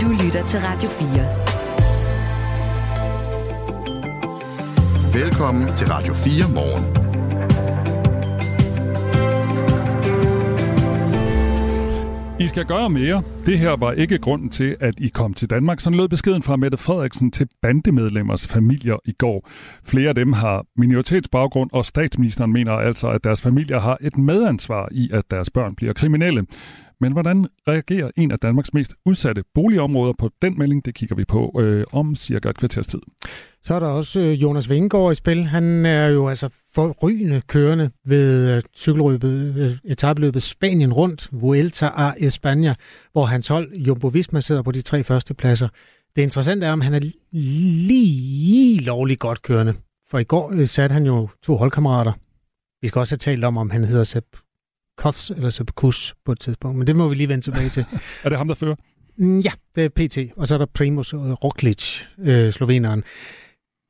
Du lytter til Radio 4. Velkommen til Radio 4 morgen. I skal gøre mere. Det her var ikke grunden til, at I kom til Danmark. Sådan lød beskeden fra Mette Frederiksen til bandemedlemmers familier i går. Flere af dem har minoritetsbaggrund, og statsministeren mener altså, at deres familier har et medansvar i, at deres børn bliver kriminelle. Men hvordan reagerer en af Danmarks mest udsatte boligområder på den melding? Det kigger vi på øh, om cirka et kvarters tid. Så er der også øh, Jonas Vingegaard i spil. Han er jo altså forrygende kørende ved øh, cykelrøbet, øh, Spanien rundt, Vuelta a España, hvor hans hold Jumbo Visma sidder på de tre første pladser. Det interessante er, om han er lige lovligt godt kørende. For i går satte han jo to holdkammerater. Vi skal også have talt om, om han hedder Sepp Kots eller Sepp Kus på et tidspunkt, men det må vi lige vende tilbage til. er det ham, der fører? Mm, ja, det er PT, og så er der Primus Roglic, øh, sloveneren.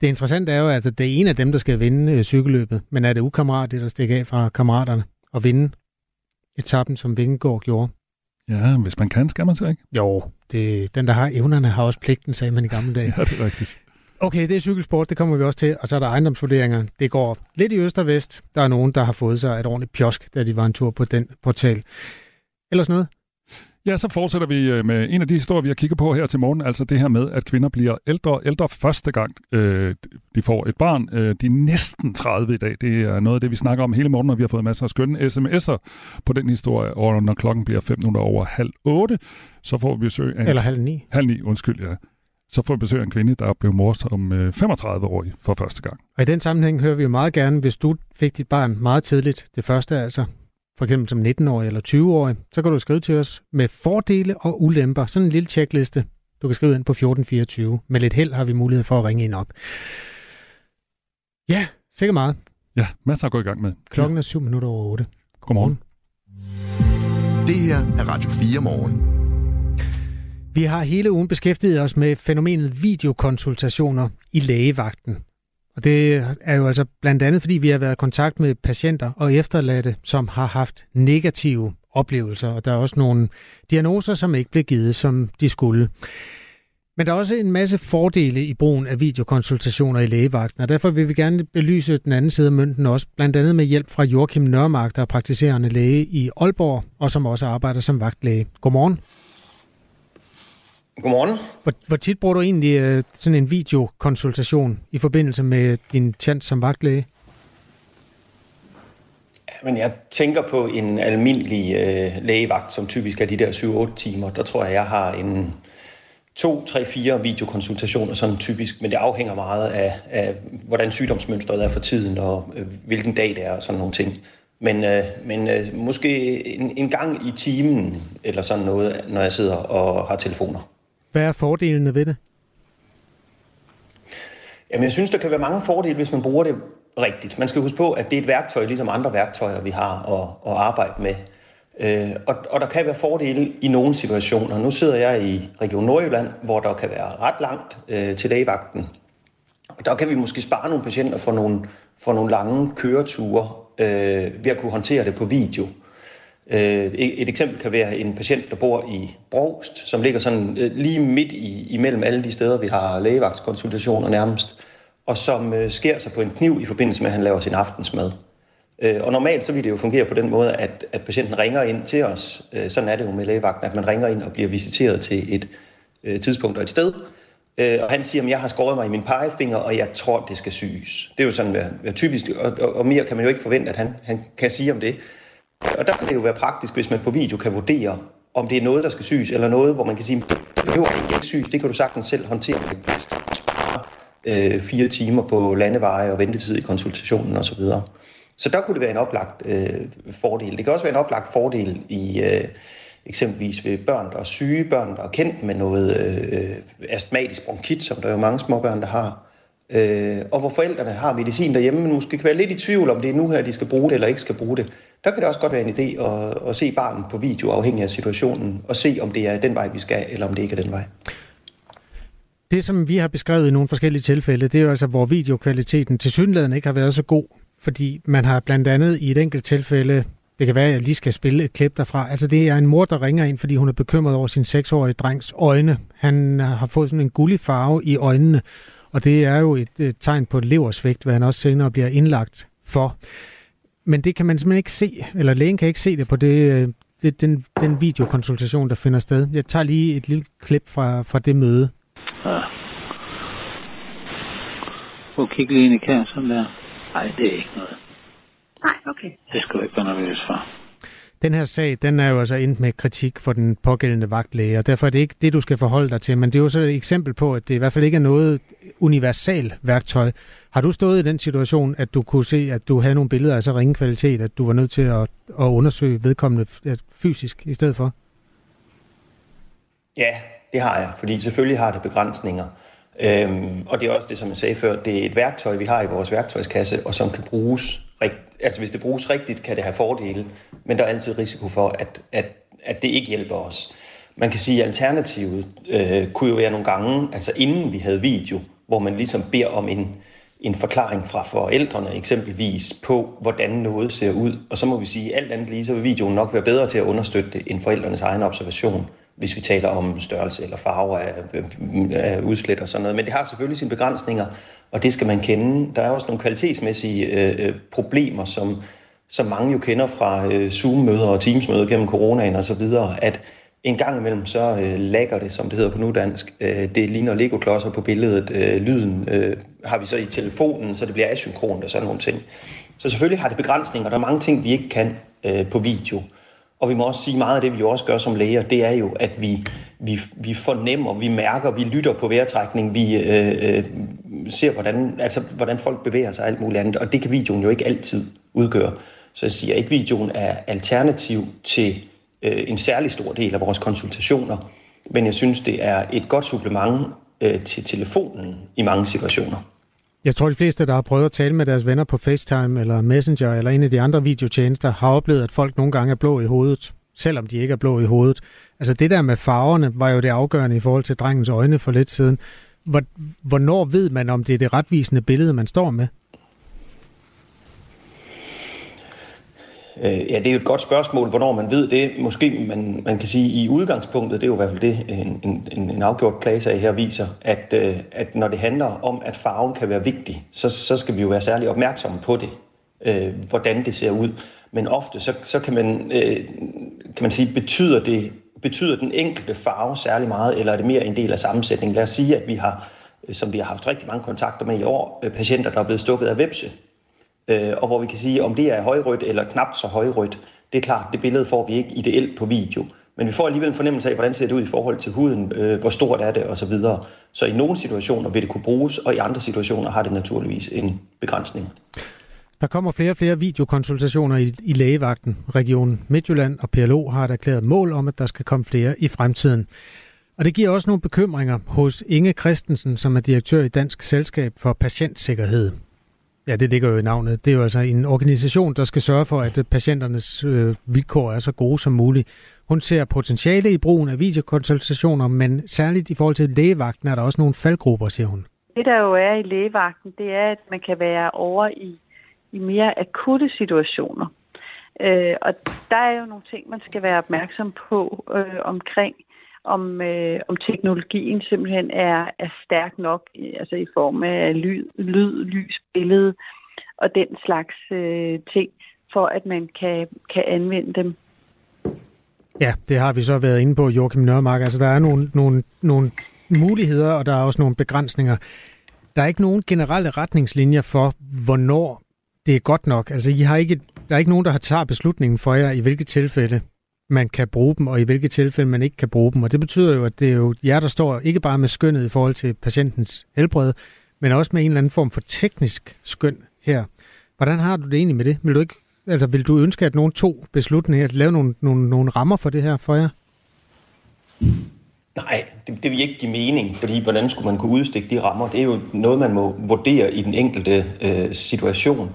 Det interessante er jo, at det er en af dem, der skal vinde øh, cykelløbet, men er det ukammerat, det der stikker af fra kammeraterne, og vinde etappen, som Vingegaard gjorde? Ja, hvis man kan, skal man så ikke? Jo, det, den, der har evnerne, har også pligten, sagde man i gamle dage. ja, det er rigtigt. Okay, det er cykelsport, det kommer vi også til. Og så er der ejendomsvurderinger. Det går lidt i øst og vest. Der er nogen, der har fået sig et ordentligt pjosk, da de var en tur på den portal. Ellers noget? Ja, så fortsætter vi øh, med en af de historier, vi har kigget på her til morgen, altså det her med, at kvinder bliver ældre og ældre første gang, øh, de får et barn. Øh, de er næsten 30 i dag. Det er noget af det, vi snakker om hele morgen, og vi har fået masser af skønne sms'er på den historie. Og når klokken bliver 5 minutter over halv 8, så får vi besøg af... Eller halv 9. Halv 9, undskyld, ja. Så får vi besøg af en kvinde, der blev mor som øh, 35-årig for første gang. Og i den sammenhæng hører vi jo meget gerne, hvis du fik dit barn meget tidligt, det første altså, for eksempel som 19-årig eller 20-årig, så kan du skrive til os med fordele og ulemper. Sådan en lille checkliste, du kan skrive ind på 1424. Med lidt held har vi mulighed for at ringe ind op. Ja, sikkert meget. Ja, masser at gå i gang med. Klokken er 7 minutter over 8. Godmorgen. Det her er Radio 4 morgen. Vi har hele ugen beskæftiget os med fænomenet videokonsultationer i lægevagten. Og det er jo altså blandt andet, fordi vi har været i kontakt med patienter og efterladte, som har haft negative oplevelser, og der er også nogle diagnoser, som ikke blev givet, som de skulle. Men der er også en masse fordele i brugen af videokonsultationer i lægevagten, og derfor vil vi gerne belyse den anden side af mønten også, blandt andet med hjælp fra Joachim Nørmark, der er praktiserende læge i Aalborg, og som også arbejder som vagtlæge. Godmorgen. Godmorgen. Hvor, hvor tit bruger du egentlig uh, sådan en videokonsultation i forbindelse med din chance som vagtlæge? Men jeg tænker på en almindelig uh, lægevagt, som typisk er de der 7-8 timer. Der tror jeg, jeg har en 2, 3, 4 videokonsultationer sådan typisk, men det afhænger meget af, af hvordan sygdomsmønstret er for tiden, og uh, hvilken dag det er og sådan nogle ting. Men, øh, men øh, måske en, en gang i timen eller sådan noget, når jeg sidder og har telefoner. Hvad er fordelene ved det? Jamen, jeg synes, der kan være mange fordele, hvis man bruger det rigtigt. Man skal huske på, at det er et værktøj, ligesom andre værktøjer, vi har at, at arbejde med. Øh, og, og der kan være fordele i nogle situationer. Nu sidder jeg i Region Nordjylland, hvor der kan være ret langt øh, til lægevagten. Og der kan vi måske spare nogle patienter for nogle, for nogle lange køreture øh, ved at kunne håndtere det på video. Øh, Øh, et eksempel kan være en patient, der bor i Brogst, som ligger sådan øh, lige midt i, imellem alle de steder, vi har lægevagtskonsultationer nærmest, og som øh, sker sig på en kniv i forbindelse med, at han laver sin aftensmad. Øh, og normalt så vil det jo fungere på den måde, at, at patienten ringer ind til os. Sådan er det jo med lægevagten, at man ringer ind og bliver visiteret til et tidspunkt og et sted. Og han siger, at jeg har skåret mig i min pegefinger, og jeg tror, det skal syes. Det er jo sådan hvad, hvad typisk, og, og, og mere kan man jo ikke forvente, at han, han kan sige om det. Og der kan det jo være praktisk, hvis man på video kan vurdere, om det er noget, der skal syes, eller noget, hvor man kan sige, det behøver ikke syes, det kan du sagtens selv håndtere. Spare øh, fire timer på landeveje og ventetid i konsultationen osv. Så, så der kunne det være en oplagt øh, fordel. Det kan også være en oplagt fordel i øh, eksempelvis ved børn, der er syge, børn, der er kendt med noget øh, øh astmatisk bronkit, som der er jo mange små børn, der har øh, og hvor forældrene har medicin derhjemme, men måske kan være lidt i tvivl, om det er nu her, de skal bruge det eller ikke skal bruge det. Der kan det også godt være en idé at, at se barnet på video, afhængig af situationen, og se, om det er den vej, vi skal, eller om det ikke er den vej. Det, som vi har beskrevet i nogle forskellige tilfælde, det er jo altså, hvor videokvaliteten til synligheden ikke har været så god, fordi man har blandt andet i et enkelt tilfælde Det kan være, at jeg lige skal spille et klip derfra. Altså, det er en mor, der ringer ind, fordi hun er bekymret over sin seksårige drengs øjne. Han har fået sådan en gullig farve i øjnene, og det er jo et, et tegn på leversvægt, hvad han også senere bliver indlagt for. Men det kan man simpelthen ikke se, eller lægen kan ikke se det på det, øh, det, den, den videokonsultation, der finder sted. Jeg tager lige et lille klip fra, fra det møde. Ja. Prøv at kigge lige ind i kassen der. Nej, det er ikke noget. Nej, okay. Det skal du ikke være nervøs for. Den her sag, den er jo altså endt med kritik for den pågældende vagtlæge, og derfor er det ikke det, du skal forholde dig til, men det er jo så et eksempel på, at det i hvert fald ikke er noget universal værktøj. Har du stået i den situation, at du kunne se, at du havde nogle billeder af så ringe kvalitet, at du var nødt til at, at undersøge vedkommende øh, fysisk i stedet for? Ja, det har jeg, fordi selvfølgelig har det begrænsninger. Øhm, og det er også det, som jeg sagde før, det er et værktøj, vi har i vores værktøjskasse, og som kan bruges rigtigt. Altså hvis det bruges rigtigt, kan det have fordele, men der er altid risiko for, at, at, at det ikke hjælper os. Man kan sige, at alternativet øh, kunne jo være nogle gange, altså inden vi havde video, hvor man ligesom beder om en, en forklaring fra forældrene eksempelvis på, hvordan noget ser ud. Og så må vi sige, at alt andet lige, så vil videoen nok være bedre til at understøtte det, end forældrenes egen observation hvis vi taler om størrelse eller farve af, af udslæt og sådan noget. Men det har selvfølgelig sine begrænsninger, og det skal man kende. Der er også nogle kvalitetsmæssige øh, øh problemer, som, som mange jo kender fra øh, Zoom-møder og Teams-møder gennem coronaen og så videre, at en gang imellem så øh, lagger det, som det hedder på nudansk. Øh, det ligner Lego-klodser på billedet. Øh, lyden øh, har vi så i telefonen, så det bliver asynkront og sådan nogle ting. Så selvfølgelig har det begrænsninger. Der er mange ting, vi ikke kan øh, på video. Og vi må også sige, meget af det, vi også gør som læger, det er jo, at vi, vi, vi fornemmer, vi mærker, vi lytter på vejrtrækning, vi øh, øh, ser, hvordan, altså, hvordan folk bevæger sig og alt muligt andet. Og det kan videoen jo ikke altid udgøre. Så jeg siger ikke, at videoen er alternativ til øh, en særlig stor del af vores konsultationer, men jeg synes, det er et godt supplement øh, til telefonen i mange situationer. Jeg tror, de fleste, der har prøvet at tale med deres venner på FaceTime eller Messenger eller en af de andre videotjenester, har oplevet, at folk nogle gange er blå i hovedet, selvom de ikke er blå i hovedet. Altså det der med farverne var jo det afgørende i forhold til drengens øjne for lidt siden. Hvornår ved man, om det er det retvisende billede, man står med? Øh, ja, det er jo et godt spørgsmål, hvornår man ved det. Måske man, man kan sige, i udgangspunktet, det er jo i hvert fald det, en, en, en afgjort klagesag her viser, at, øh, at når det handler om, at farven kan være vigtig, så, så skal vi jo være særlig opmærksomme på det, øh, hvordan det ser ud. Men ofte, så, så kan, man, øh, kan man sige, betyder, det, betyder den enkelte farve særlig meget, eller er det mere en del af sammensætningen? Lad os sige, at vi har, øh, som vi har haft rigtig mange kontakter med i år, øh, patienter, der er blevet stukket af vepse, øh, og hvor vi kan sige, om det er højrødt eller knap så højrødt, det er klart, det billede får vi ikke ideelt på video. Men vi får alligevel en fornemmelse af, hvordan ser det ud i forhold til huden, øh, hvor stort er det osv. Så, så i nogle situationer vil det kunne bruges, og i andre situationer har det naturligvis en begrænsning. Der kommer flere og flere videokonsultationer i, i lægevagten. Region Midtjylland og PLO har et erklæret mål om, at der skal komme flere i fremtiden. Og det giver også nogle bekymringer hos Inge Christensen, som er direktør i Dansk Selskab for Patientsikkerhed. Ja, det ligger jo i navnet. Det er jo altså en organisation, der skal sørge for, at patienternes øh, vilkår er så gode som muligt. Hun ser potentiale i brugen af videokonsultationer, men særligt i forhold til lægevagten er der også nogle faldgrupper, siger hun. Det der jo er i lægevagten, det er, at man kan være over i, i mere akutte situationer. Øh, og der er jo nogle ting, man skal være opmærksom på øh, omkring om, øh, om teknologien simpelthen er, er stærk nok, altså i form af lyd, lyd lys, billede og den slags øh, ting, for at man kan, kan anvende dem. Ja, det har vi så været inde på, Joachim Nørmark. Altså, der er nogle, nogle, nogle muligheder, og der er også nogle begrænsninger. Der er ikke nogen generelle retningslinjer for, hvornår det er godt nok. Altså, I har ikke, der er ikke nogen, der har taget beslutningen for jer, i hvilket tilfælde man kan bruge dem, og i hvilke tilfælde man ikke kan bruge dem. Og det betyder jo, at det er jo jer, der står ikke bare med skønnet i forhold til patientens helbred, men også med en eller anden form for teknisk skøn her. Hvordan har du det egentlig med det? Vil du, ikke, altså, vil du ønske, at nogen to beslutninger, at lave nogle, nogle, nogle rammer for det her for jer? Nej, det, det vil ikke give mening, fordi hvordan skulle man kunne udstikke de rammer? Det er jo noget, man må vurdere i den enkelte øh, situation.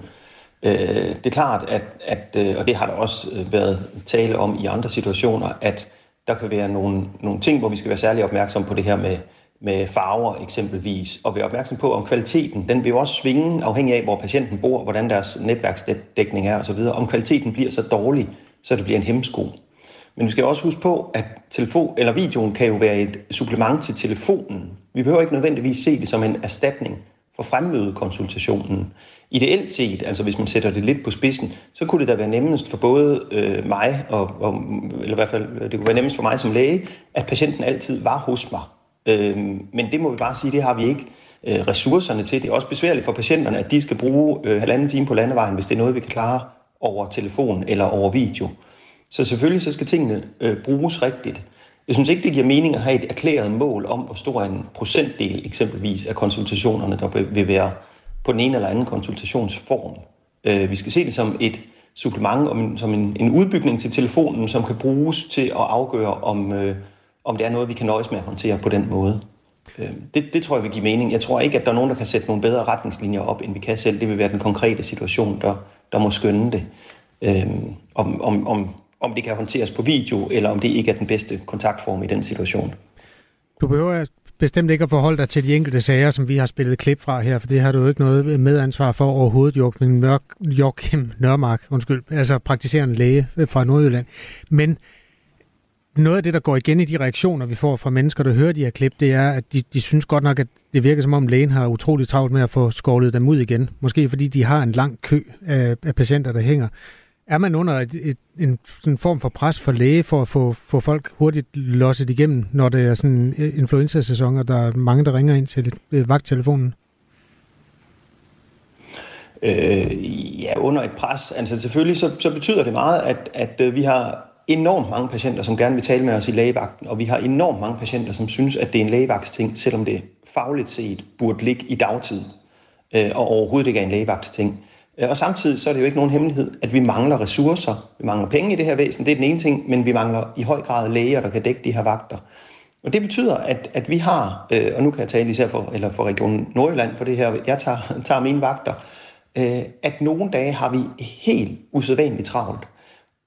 Øh, det er klart, at, at, øh, og det har der også øh, været tale om i andre situationer, at der kan være nogle, nogle ting, hvor vi skal være særlig opmærksom på det her med, med farver eksempelvis, og være opmærksom på, om kvaliteten, den vil jo også svinge afhængig af, hvor patienten bor, hvordan deres netværksdækning er osv., om kvaliteten bliver så dårlig, så det bliver en hemsko. Men vi skal også huske på, at telefon, eller videoen kan jo være et supplement til telefonen. Vi behøver ikke nødvendigvis se det som en erstatning for fremmødekonsultationen. Ideelt set, altså hvis man sætter det lidt på spidsen, så kunne det da være nemmest for både øh, mig, og, og, eller i hvert fald det kunne være nemmest for mig som læge, at patienten altid var hos mig. Øh, men det må vi bare sige, det har vi ikke øh, ressourcerne til. Det er også besværligt for patienterne, at de skal bruge øh, halvanden time på landevejen, hvis det er noget, vi kan klare over telefon eller over video. Så selvfølgelig så skal tingene øh, bruges rigtigt. Jeg synes ikke, det giver mening at have et erklæret mål om, hvor stor en procentdel eksempelvis af konsultationerne, der vil være på den ene eller anden konsultationsform. Øh, vi skal se det som et supplement, som en, en udbygning til telefonen, som kan bruges til at afgøre, om, øh, om det er noget, vi kan nøjes med at håndtere på den måde. Øh, det, det tror jeg vil give mening. Jeg tror ikke, at der er nogen, der kan sætte nogle bedre retningslinjer op, end vi kan selv. Det vil være den konkrete situation, der, der må skønne det. Øh, om, om, om om det kan håndteres på video, eller om det ikke er den bedste kontaktform i den situation. Du behøver bestemt ikke at forholde dig til de enkelte sager, som vi har spillet klip fra her, for det har du jo ikke noget medansvar for overhovedet, Joachim, Mørk, Joachim Nørmark, undskyld, altså praktiserende læge fra Nordjylland. Men noget af det, der går igen i de reaktioner, vi får fra mennesker, der hører de her klip, det er, at de, de synes godt nok, at det virker som om lægen har utrolig travlt med at få skovlet dem ud igen. Måske fordi de har en lang kø af, af patienter, der hænger. Er man under et, et, en, en form for pres for læge for at få, få folk hurtigt losset igennem, når det er sådan en øh, influenza-sæson, og der er mange, der ringer ind til øh, vagttelefonen? Øh, ja, under et pres. Altså selvfølgelig så, så betyder det meget, at, at øh, vi har enormt mange patienter, som gerne vil tale med os i lægevagten, og vi har enormt mange patienter, som synes, at det er en lægevagtsting, selvom det fagligt set burde ligge i dagtid, øh, og overhovedet ikke er en lægevagtsting. ting. Øh, og samtidig så er det jo ikke nogen hemmelighed, at vi mangler ressourcer. Vi mangler penge i det her væsen, det er den ene ting, men vi mangler i høj grad læger, der kan dække de her vagter. Og det betyder, at, at vi har, øh, og nu kan jeg tale især for, eller for Region Nordjylland, for det her, jeg tager, tager mine vagter, øh, at nogle dage har vi helt usædvanligt travlt.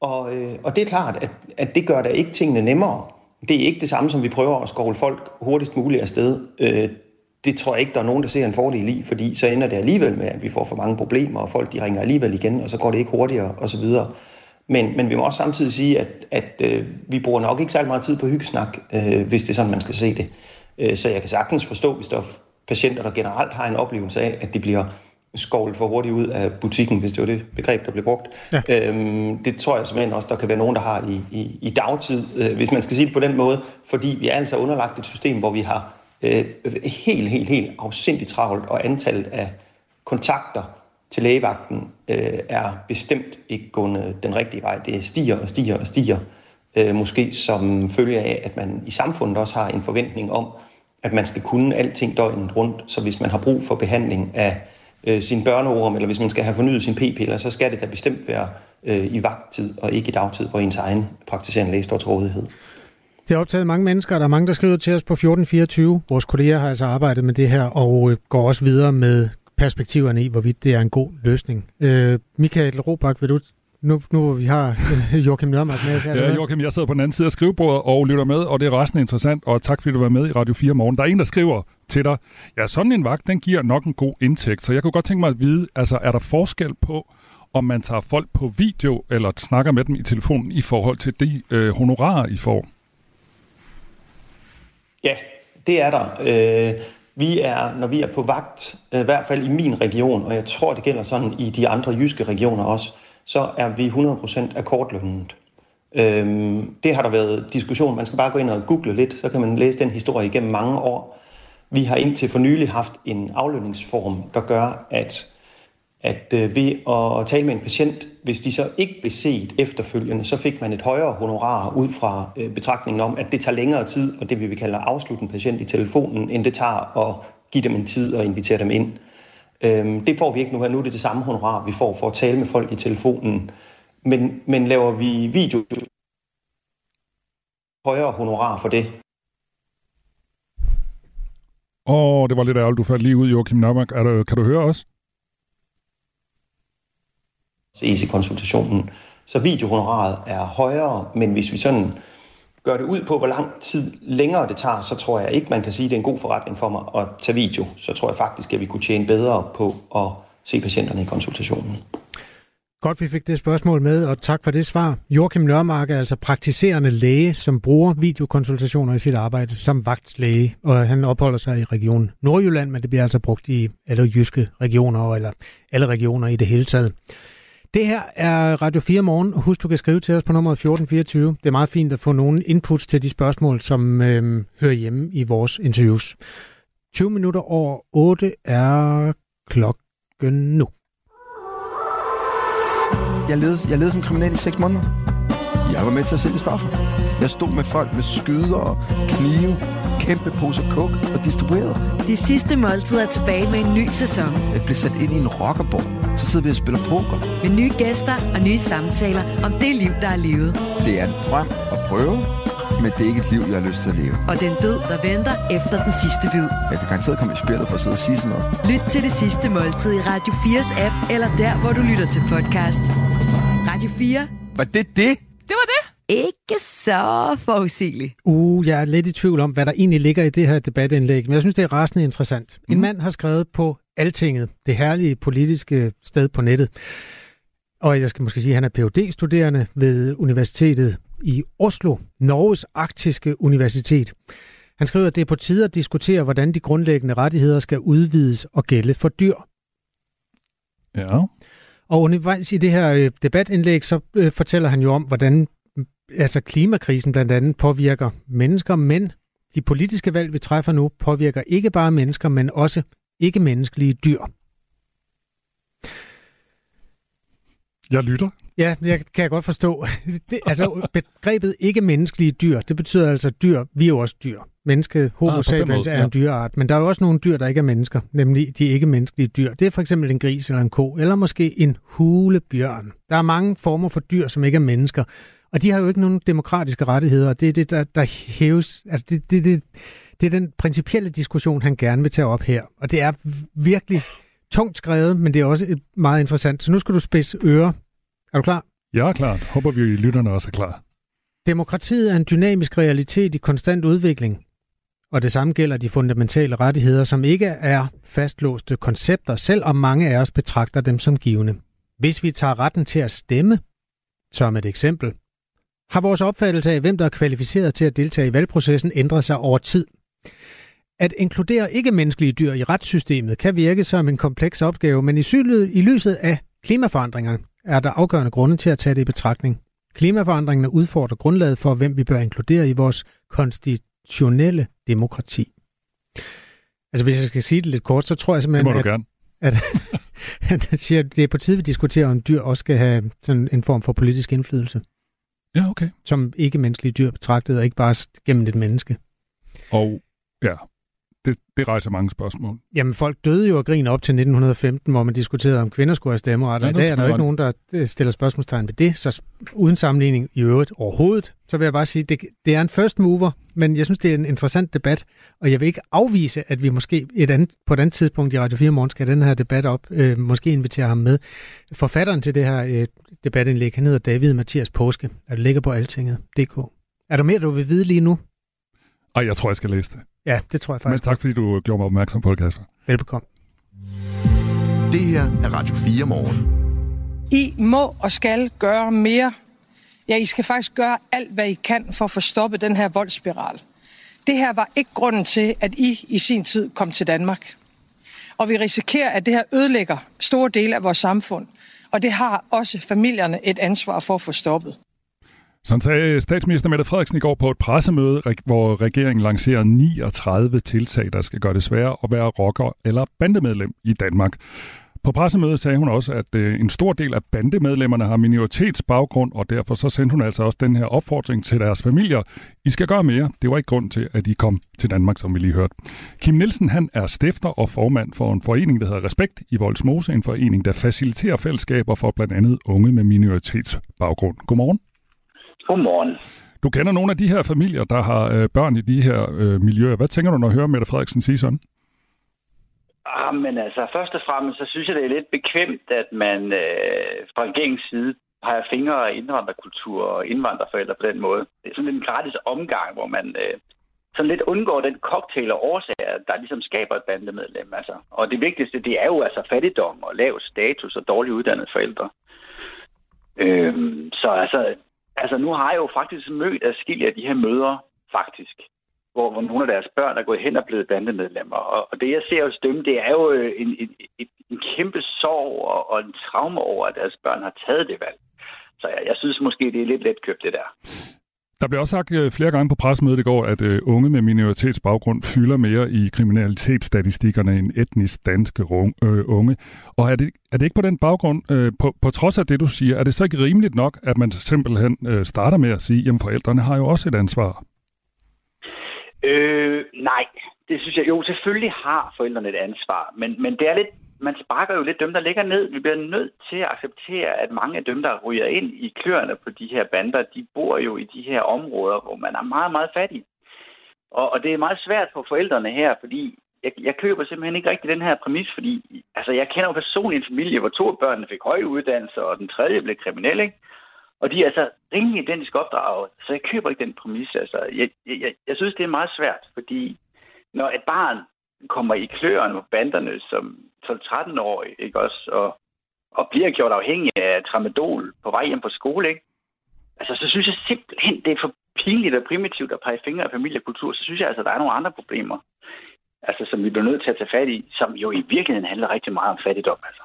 Og, øh, og det er klart, at, at det gør da ikke tingene nemmere. Det er ikke det samme, som vi prøver at skovle folk hurtigst muligt afsted. Øh, det tror jeg ikke, der er nogen, der ser en fordel i, fordi så ender det alligevel med, at vi får for mange problemer, og folk de ringer alligevel igen, og så går det ikke hurtigere osv. Men, men vi må også samtidig sige, at, at øh, vi bruger nok ikke særlig meget tid på hyggesnak, øh, hvis det er sådan, man skal se det. Øh, så jeg kan sagtens forstå, hvis der er patienter, der generelt har en oplevelse af, at de bliver skovlet for hurtigt ud af butikken, hvis det var det begreb, der blev brugt. Ja. Øhm, det tror jeg simpelthen også, der kan være nogen, der har i, i, i dagtid, øh, hvis man skal sige det på den måde, fordi vi er altså underlagt et system, hvor vi har øh, helt, helt, helt afsindigt travlt, og antallet af kontakter til lægevagten øh, er bestemt ikke gået den rigtige vej. Det stiger og stiger og stiger, øh, måske som følge af, at man i samfundet også har en forventning om, at man skal kunne alting døgnet rundt, så hvis man har brug for behandling af øh, sin børneorm, eller hvis man skal have fornyet sin p-piller, så skal det da bestemt være øh, i vagttid og ikke i dagtid, hvor ens egen praktiserende læge står til rådighed. Det har optaget mange mennesker, der er mange, der skriver til os på 1424. Vores kolleger har altså arbejdet med det her, og øh, går også videre med perspektiverne i, hvorvidt det er en god løsning. Øh, Michael Robak, vil du nu, nu hvor vi har øh, Joachim Nørmark med. Her, ja, Joachim, jeg sidder på den anden side af skrivebordet og lytter med, og det er resten interessant, og tak fordi du var med i Radio 4 morgen. Der er en, der skriver til dig, ja, sådan en vagt, den giver nok en god indtægt, så jeg kunne godt tænke mig at vide, altså er der forskel på, om man tager folk på video, eller snakker med dem i telefonen i forhold til de øh, honorarer, I får? Ja, det er der. Øh, vi er, når vi er på vagt, øh, i hvert fald i min region, og jeg tror, det gælder sådan i de andre jyske regioner også, så er vi 100% akkordlønnet. Øh, det har der været diskussion. Man skal bare gå ind og google lidt, så kan man læse den historie igennem mange år. Vi har indtil for nylig haft en aflønningsform, der gør, at at øh, ved at tale med en patient, hvis de så ikke blev set efterfølgende, så fik man et højere honorar ud fra øh, betragtningen om, at det tager længere tid, og det vi vil kalde at afslutte en patient i telefonen, end det tager at give dem en tid og invitere dem ind. Øhm, det får vi ikke nu her. Nu er det det samme honorar, vi får for at tale med folk i telefonen. Men, men laver vi video højere honorar for det. Åh, oh, det var lidt ærgerligt, du faldt lige ud, Joachim Nørmark. Er du, kan du høre os? Ses i konsultationen. Så videohonoraret er højere, men hvis vi sådan gør det ud på, hvor lang tid længere det tager, så tror jeg ikke, man kan sige, at det er en god forretning for mig at tage video. Så tror jeg faktisk, at vi kunne tjene bedre på at se patienterne i konsultationen. Godt, vi fik det spørgsmål med, og tak for det svar. Joachim Nørmark er altså praktiserende læge, som bruger videokonsultationer i sit arbejde som vagtlæge, og han opholder sig i Region Nordjylland, men det bliver altså brugt i alle jyske regioner, eller alle regioner i det hele taget. Det her er Radio 4 morgen. Husk, du kan skrive til os på nummer 1424. Det er meget fint at få nogle inputs til de spørgsmål, som øh, hører hjemme i vores interviews. 20 minutter over 8 er klokken nu. Jeg levede, jeg levede som kriminel i 6 måneder. Jeg var med til at sælge stoffer. Jeg stod med folk med skyder og knive, kæmpe poser kok og distribuerede. Det sidste måltid er tilbage med en ny sæson. Jeg blev sat ind i en rockerborg. Så sidder vi og spiller poker. Med nye gæster og nye samtaler om det liv, der er levet. Det er en drøm at prøve, men det er ikke et liv, jeg har lyst til at leve. Og den død, der venter efter den sidste bid. Jeg kan garanteret komme i spillet for at sidde og sige sådan noget. Lyt til det sidste måltid i Radio 4's app, eller der, hvor du lytter til podcast. Radio 4. Var det det? Det var det. Ikke så forudsigeligt. Uh, jeg er lidt i tvivl om, hvad der egentlig ligger i det her debatindlæg, men jeg synes, det er rasende interessant. En mand har skrevet på Altinget, det herlige politiske sted på nettet, og jeg skal måske sige, at han er phd studerende ved Universitetet i Oslo, Norges arktiske universitet. Han skriver, at det er på tide at diskutere, hvordan de grundlæggende rettigheder skal udvides og gælde for dyr. Ja. Og undervejs i det her øh, debatindlæg, så øh, fortæller han jo om, hvordan mm, altså klimakrisen blandt andet påvirker mennesker, men de politiske valg, vi træffer nu, påvirker ikke bare mennesker, men også ikke-menneskelige dyr. Jeg lytter. Ja, jeg kan jeg godt forstå. Det, altså, begrebet ikke-menneskelige dyr, det betyder altså dyr, vi er jo også dyr. Menneske, homo Ah, på den sapiens, er en dyreart, men der er jo også nogle dyr, der ikke er mennesker, nemlig de ikke-menneskelige dyr. Det er for eksempel en gris eller en ko, eller måske en hulebjørn. Der er mange former for dyr, som ikke er mennesker, og de har jo ikke nogen demokratiske rettigheder, og det er det, der, der hæves, altså det, det, det, det er den principielle diskussion, han gerne vil tage op her. Og det er virkelig tungt skrevet, men det er også meget interessant. Så nu skal du spidse ører. Er du klar? Jeg er klart. Håber vi, lytterne også er klar. Demokratiet er en dynamisk realitet i konstant udvikling, og det samme gælder de fundamentale rettigheder, som ikke er fastlåste koncepter, selvom mange af os betragter dem som givende. Hvis vi tager retten til at stemme, som et eksempel, har vores opfattelse af, hvem der er kvalificeret til at deltage i valgprocessen, ændret sig over tid. At inkludere ikke-menneskelige dyr i retssystemet kan virke som en kompleks opgave, men i, synet, i lyset af klimaforandringer er der afgørende grunde til at tage det i betragtning. Klimaforandringerne udfordrer grundlaget for, hvem vi bør inkludere i vores konstitutionelle demokrati. Altså hvis jeg skal sige det lidt kort, så tror jeg Det simpelthen, må du at, gerne. at, at, at det er på tide, vi diskuterer, om dyr også skal have sådan en form for politisk indflydelse, Ja, okay. som ikke-menneskelige dyr betragtet, og ikke bare gennem et menneske. Og ja, det, det rejser mange spørgsmål. Jamen, folk døde jo og grin op til 1915, hvor man diskuterede, om kvinder skulle have stemmeret. Ja, Og i dag er der jo ikke nogen, der stiller spørgsmålstegn ved det. Så uden sammenligning i øvrigt overhovedet, så vil jeg bare sige, det, det er en first mover, men jeg synes, det er en interessant debat. Og jeg vil ikke afvise, at vi måske et andet, på et andet tidspunkt i Radio 4 Morgen skal den her debat op. Øh, måske invitere ham med. Forfatteren til det her øh, debatindlæg, han hedder David Mathias Påske, og det ligger på altinget.dk. Er der mere, du vil vide lige nu? Ej, jeg tror, jeg skal læse det. Ja, det tror jeg Men faktisk. tak, fordi du gjorde mig opmærksom på det, Kasper. Velbekomme. Det her er Radio 4 morgen. I må og skal gøre mere. Ja, I skal faktisk gøre alt, hvad I kan for at få stoppet den her voldsspiral. Det her var ikke grunden til, at I i sin tid kom til Danmark. Og vi risikerer, at det her ødelægger store dele af vores samfund. Og det har også familierne et ansvar for at få stoppet. Sådan sagde statsminister Mette Frederiksen i går på et pressemøde, hvor regeringen lancerer 39 tiltag, der skal gøre det sværere at være rocker eller bandemedlem i Danmark. På pressemødet sagde hun også, at øh, en stor del af bandemedlemmerne har minoritetsbaggrund, og derfor så sendte hun altså også den her opfordring til deres familier. I skal gøre mere. Det var ikke grund til, at I kom til Danmark, som vi lige hørte. Kim Nielsen han er stifter og formand for en forening, der hedder Respekt i Voldsmose, en forening, der faciliterer fællesskaber for blandt andet unge med minoritetsbaggrund. Godmorgen. Godmorgen. Du kender nogle af de her familier, der har øh, børn i de her øh, miljøer. Hvad tænker du, når du hører Mette Frederiksen sige sådan? Ah, men altså, først og fremmest, så synes jeg, det er lidt bekvemt, at man øh, fra regeringens side peger fingre af indvandrerkultur og indvandrerforældre på den måde. Det er sådan en gratis omgang, hvor man øh, sådan lidt undgår den cocktail af årsager, der ligesom skaber et bandemedlem. Altså. Og det vigtigste, det er jo altså fattigdom og lav status og dårligt uddannede forældre. Øhm, så altså, altså, nu har jeg jo faktisk mødt adskillige af de her møder, faktisk, hvor, hvor nogle af deres børn er gået hen og blevet bandemedlemmer. Og, og det, jeg ser hos dem, det er jo øh, en, en, en, en kæmpe sorg og, og en traume over, at deres børn har taget det valg. Så jeg, jeg synes måske, det er lidt let købt, det der. Der blev også sagt øh, flere gange på pressemødet i går, at øh, unge med minoritetsbaggrund fylder mere i kriminalitetsstatistikkerne end etnisk danske unge. Og er det, er det ikke på den baggrund, på, på trods af det, du siger, er det så ikke rimeligt nok, at man simpelthen starter med at sige, at forældrene har jo også et ansvar? Øh, nej, det synes jeg jo. Selvfølgelig har forældrene et ansvar, men, men det er lidt man sparker jo lidt dem, der ligger ned. Vi bliver nødt til at acceptere, at mange af dem, der ryger ind i kløerne på de her bander, de bor jo i de her områder, hvor man er meget, meget fattig. Og, og det er meget svært for forældrene her, fordi jeg, jeg køber simpelthen ikke rigtig den her præmis, fordi altså, jeg kender jo personligt en familie, hvor to af børnene fik høje uddannelser, og den tredje blev kriminel, ikke? Og de er altså rimelig identisk opdraget, så jeg køber ikke den præmis. Altså, jeg, jeg, jeg synes, det er meget svært, fordi når et barn kommer i kløerne på banderne som 12-13-årig, ikke også? Og, og bliver gjort afhængig af tramadol på vej hjem på skole, ikke? Altså, så synes jeg simpelthen, det er for pinligt og primitivt at pege fingre af familiekultur. Så synes jeg altså, der er nogle andre problemer, altså, som vi bliver nødt til at tage fat i, som jo i virkeligheden handler rigtig meget om fattigdom, altså.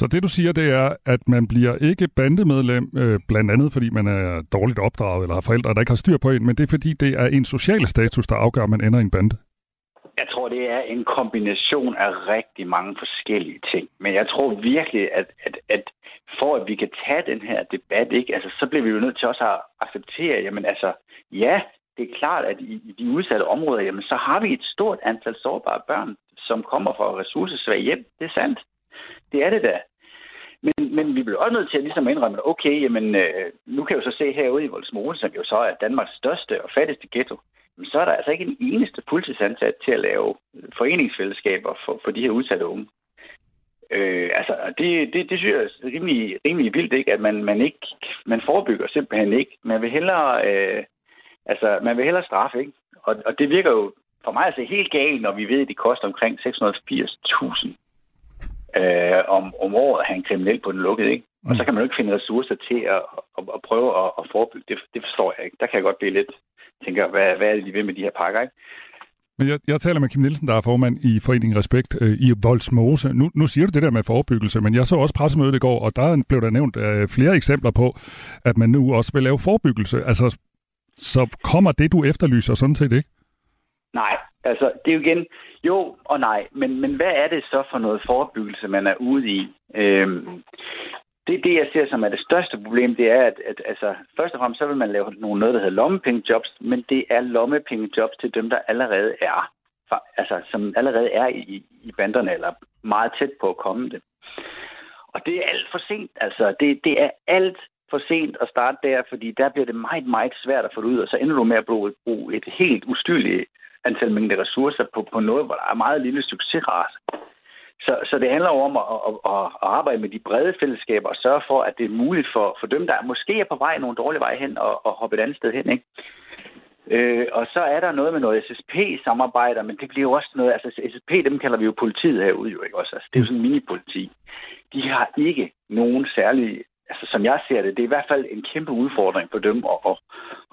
Så det du siger, det er, at man bliver ikke bandemedlem, øh, blandt andet fordi man er dårligt opdraget eller har forældre, der ikke har styr på en, men det er fordi, det er en social status, der afgør, at man ender i en bande. Jeg tror, det er en kombination af rigtig mange forskellige ting. Men jeg tror virkelig, at, at, at for at vi kan tage den her debat, ikke, altså, så bliver vi jo nødt til også at acceptere, jamen altså, ja, det er klart, at i, i de udsatte områder, jamen, så har vi et stort antal sårbare børn, som kommer fra ressourcesvage hjem. Det er sandt. Det er det da. Men, men vi bliver også nødt til ligesom at ligesom indrømme, at okay, jamen, øh, nu kan jeg jo så se herude i Voldsmose, som jo så er Danmarks største og fattigste ghetto, så er der altså ikke en eneste fuldtidsansat til at lave foreningsfællesskaber for, for de her udsatte unge. Øh, altså, det, det, det synes jeg er rimelig, rimelig vildt, ikke? at man, man ikke man forebygger simpelthen ikke. Man vil hellere, øh, altså, man vil hellere straffe, ikke? Og, og det virker jo for mig altså helt galt, når vi ved, at det koster omkring 680.000 øh, om, om året at have en kriminel på den lukkede, ikke? Og så kan man jo ikke finde ressourcer til at, at, at prøve at, at forebygge. Det, det forstår jeg ikke. Der kan jeg godt blive lidt tænker, hvad, hvad er det, de vil med de her pakker, ikke? Men jeg, jeg taler med Kim Nielsen, der er formand i Foreningen Respekt øh, i Voldsmose. Nu, nu siger du det der med forebyggelse, men jeg så også pressemødet i går, og der blev der nævnt øh, flere eksempler på, at man nu også vil lave forebyggelse. Altså, så kommer det, du efterlyser, sådan set ikke? Nej, altså det er jo igen, jo og nej, men, men hvad er det så for noget forebyggelse, man er ude i? Øhm, det, det, jeg ser som er det største problem, det er, at, at altså, først og fremmest så vil man lave nogle noget, der hedder lommepengejobs, men det er lommepengejobs til dem, der allerede er, altså, som allerede er i, i banderne, eller meget tæt på at komme det. Og det er alt for sent, altså. Det, det er alt for sent at starte der, fordi der bliver det meget, meget svært at få det ud, og så ender du med at bruge, bruge et helt ustyrligt antal mængde ressourcer på, på noget, hvor der er meget lille succesrate. Så, så det handler om at, at, at, at arbejde med de brede fællesskaber og sørge for, at det er muligt for, for dem, der måske er på vej nogle dårlige veje hen, og, og hoppe et andet sted hen. Ikke? Øh, og så er der noget med noget SSP-samarbejder, men det bliver jo også noget, altså SSP, dem kalder vi jo politiet herude jo, ikke også? Altså, det er jo sådan en mini-politi. De har ikke nogen særlige, altså som jeg ser det, det er i hvert fald en kæmpe udfordring for dem at, at,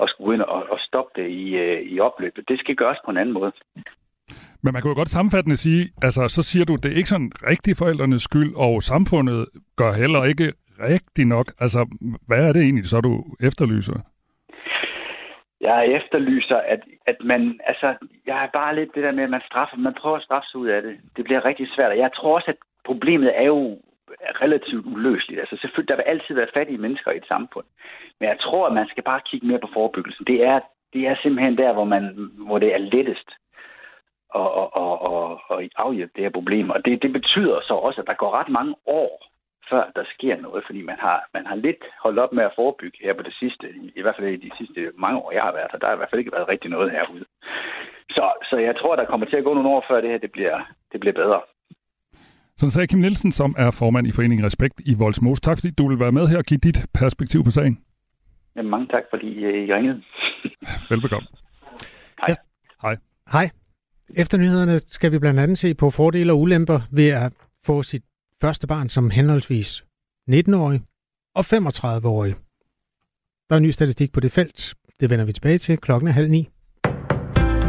at skulle ind og, og stoppe det i, øh, i opløbet. Det skal gøres på en anden måde. Men man kunne jo godt sammenfattende sige, altså så siger du, det er ikke sådan rigtig forældrenes skyld, og samfundet gør heller ikke rigtig nok. Altså, hvad er det egentlig, så du efterlyser? Jeg efterlyser, at, at man, altså, jeg er bare lidt det der med, at man straffer, man prøver at straffe sig ud af det. Det bliver rigtig svært, og jeg tror også, at problemet er jo relativt uløseligt. Altså selvfølgelig, der vil altid være fattige mennesker i et samfund. Men jeg tror, at man skal bare kigge mere på forebyggelsen. Det er, det er simpelthen der, hvor, man, hvor det er lettest og, og, og, og, og afhjælpe det her problem. Og det, det betyder så også, at der går ret mange år, før der sker noget, fordi man har, man har lidt holdt op med at forebygge her på det sidste, i hvert fald i de sidste mange år, jeg har været her. Der har i hvert fald ikke været rigtig noget herude. Så, så jeg tror, der kommer til at gå nogle år, før det her det bliver, det bliver bedre. Så sagde Kim Nielsen, som er formand i Foreningen Respekt i Voldsmos. Tak fordi du vil være med her og give dit perspektiv på sagen. Jamen, mange tak, fordi I ringede. Velbekomme. Hej. Hej. Hej. Efter nyhederne skal vi blandt andet se på fordele og ulemper ved at få sit første barn som henholdsvis 19-årig og 35-årig. Der er ny statistik på det felt. Det vender vi tilbage til klokken er halv ni.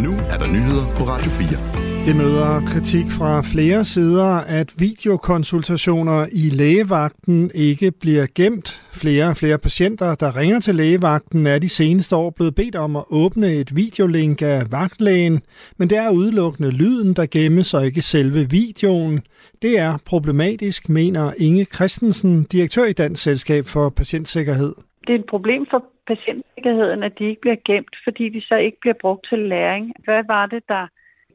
Nu er der nyheder på Radio 4. Det møder kritik fra flere sider, at videokonsultationer i lægevagten ikke bliver gemt. Flere og flere patienter, der ringer til lægevagten, er de seneste år blevet bedt om at åbne et videolink af vagtlægen, men det er udelukkende lyden, der gemmes og ikke selve videoen. Det er problematisk, mener Inge Christensen, direktør i Dansk Selskab for Patientsikkerhed. Det er et problem for patientsikkerheden, at de ikke bliver gemt, fordi de så ikke bliver brugt til læring. Hvad var det, der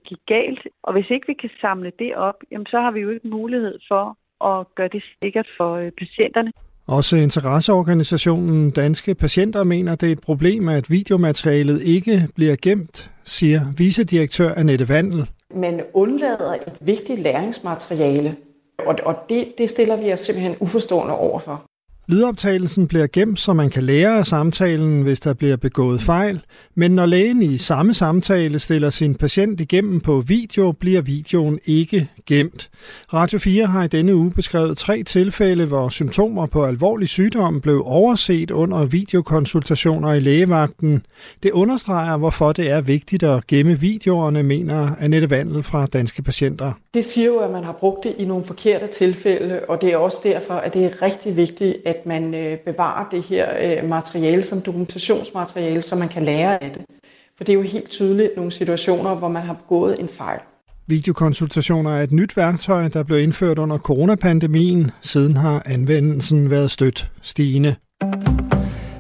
gik galt. Og hvis ikke vi kan samle det op, jamen, så har vi jo ikke mulighed for at gøre det sikkert for øh, patienterne. Også interesseorganisationen Danske Patienter mener, det er et problem, at videomaterialet ikke bliver gemt, siger vicedirektør Annette Vandel. Man undlader et vigtigt læringsmateriale, og, og det, det stiller vi os simpelthen uforstående over for. Lydoptagelsen bliver gemt, så man kan lære af samtalen, hvis der bliver begået fejl, men når lægen i samme samtale stiller sin patient igennem på video, bliver videoen ikke gemt. Radio 4 har i denne uge beskrevet tre tilfælde, hvor symptomer på alvorlig sygdom blev overset under videokonsultationer i lægevagten. Det understreger, hvorfor det er vigtigt at gemme videoerne, mener Annette Vandel fra Danske Patienter. Det siger jo, at man har brugt det i nogle forkerte tilfælde, og det er også derfor, at det er rigtig vigtigt, at at man øh, bevarer det her øh, materiale som dokumentationsmateriale, så man kan lære af det. For det er jo helt tydeligt nogle situationer, hvor man har begået en fejl. Videokonsultationer er et nyt værktøj, der blev indført under coronapandemien. Siden har anvendelsen været stødt stigende.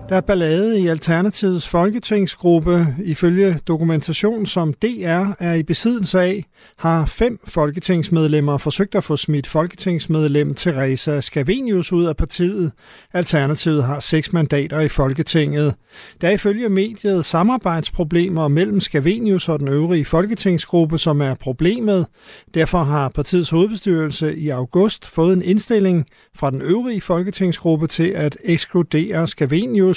Der er ballade i Alternativets folketingsgruppe. Ifølge dokumentation, som DR er i besiddelse af, har fem folketingsmedlemmer forsøgt at få smidt folketingsmedlem Teresa Scavenius ud af partiet. Alternativet har seks mandater i Folketinget. Der er ifølge mediet samarbejdsproblemer mellem Scavenius og den øvrige folketingsgruppe, som er problemet. Derfor har partiets hovedbestyrelse i august fået en indstilling fra den øvrige folketingsgruppe til at ekskludere Scavenius.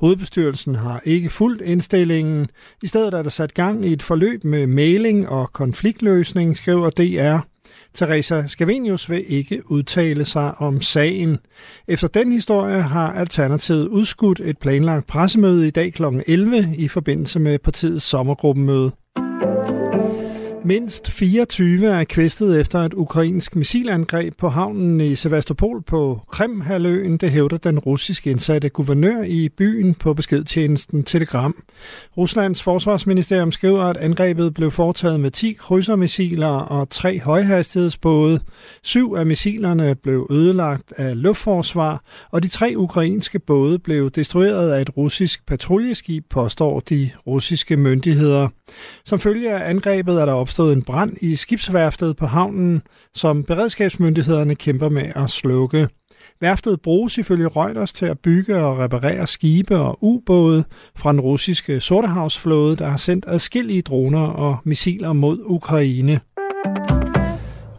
Hovedbestyrelsen har ikke fuldt indstillingen. I stedet er der sat gang i et forløb med mailing og konfliktløsning, skriver DR. Teresa Scavenius vil ikke udtale sig om sagen. Efter den historie har Alternativet udskudt et planlagt pressemøde i dag kl. 11 i forbindelse med partiets sommergruppemøde. Mindst 24 er kvæstet efter et ukrainsk missilangreb på havnen i Sevastopol på Krimhaløen, det hævder den russiske indsatte guvernør i byen på beskedtjenesten Telegram. Ruslands forsvarsministerium skriver, at angrebet blev foretaget med 10 krydsermissiler og tre højhastighedsbåde. Syv af missilerne blev ødelagt af luftforsvar, og de tre ukrainske både blev destrueret af et russisk patruljeskib, påstår de russiske myndigheder. Som følge af angrebet er der opstået en brand i skibsværftet på havnen, som beredskabsmyndighederne kæmper med at slukke. Værftet bruges ifølge Reuters til at bygge og reparere skibe og ubåde fra den russiske Sortehavsflåde, der har sendt adskillige droner og missiler mod Ukraine.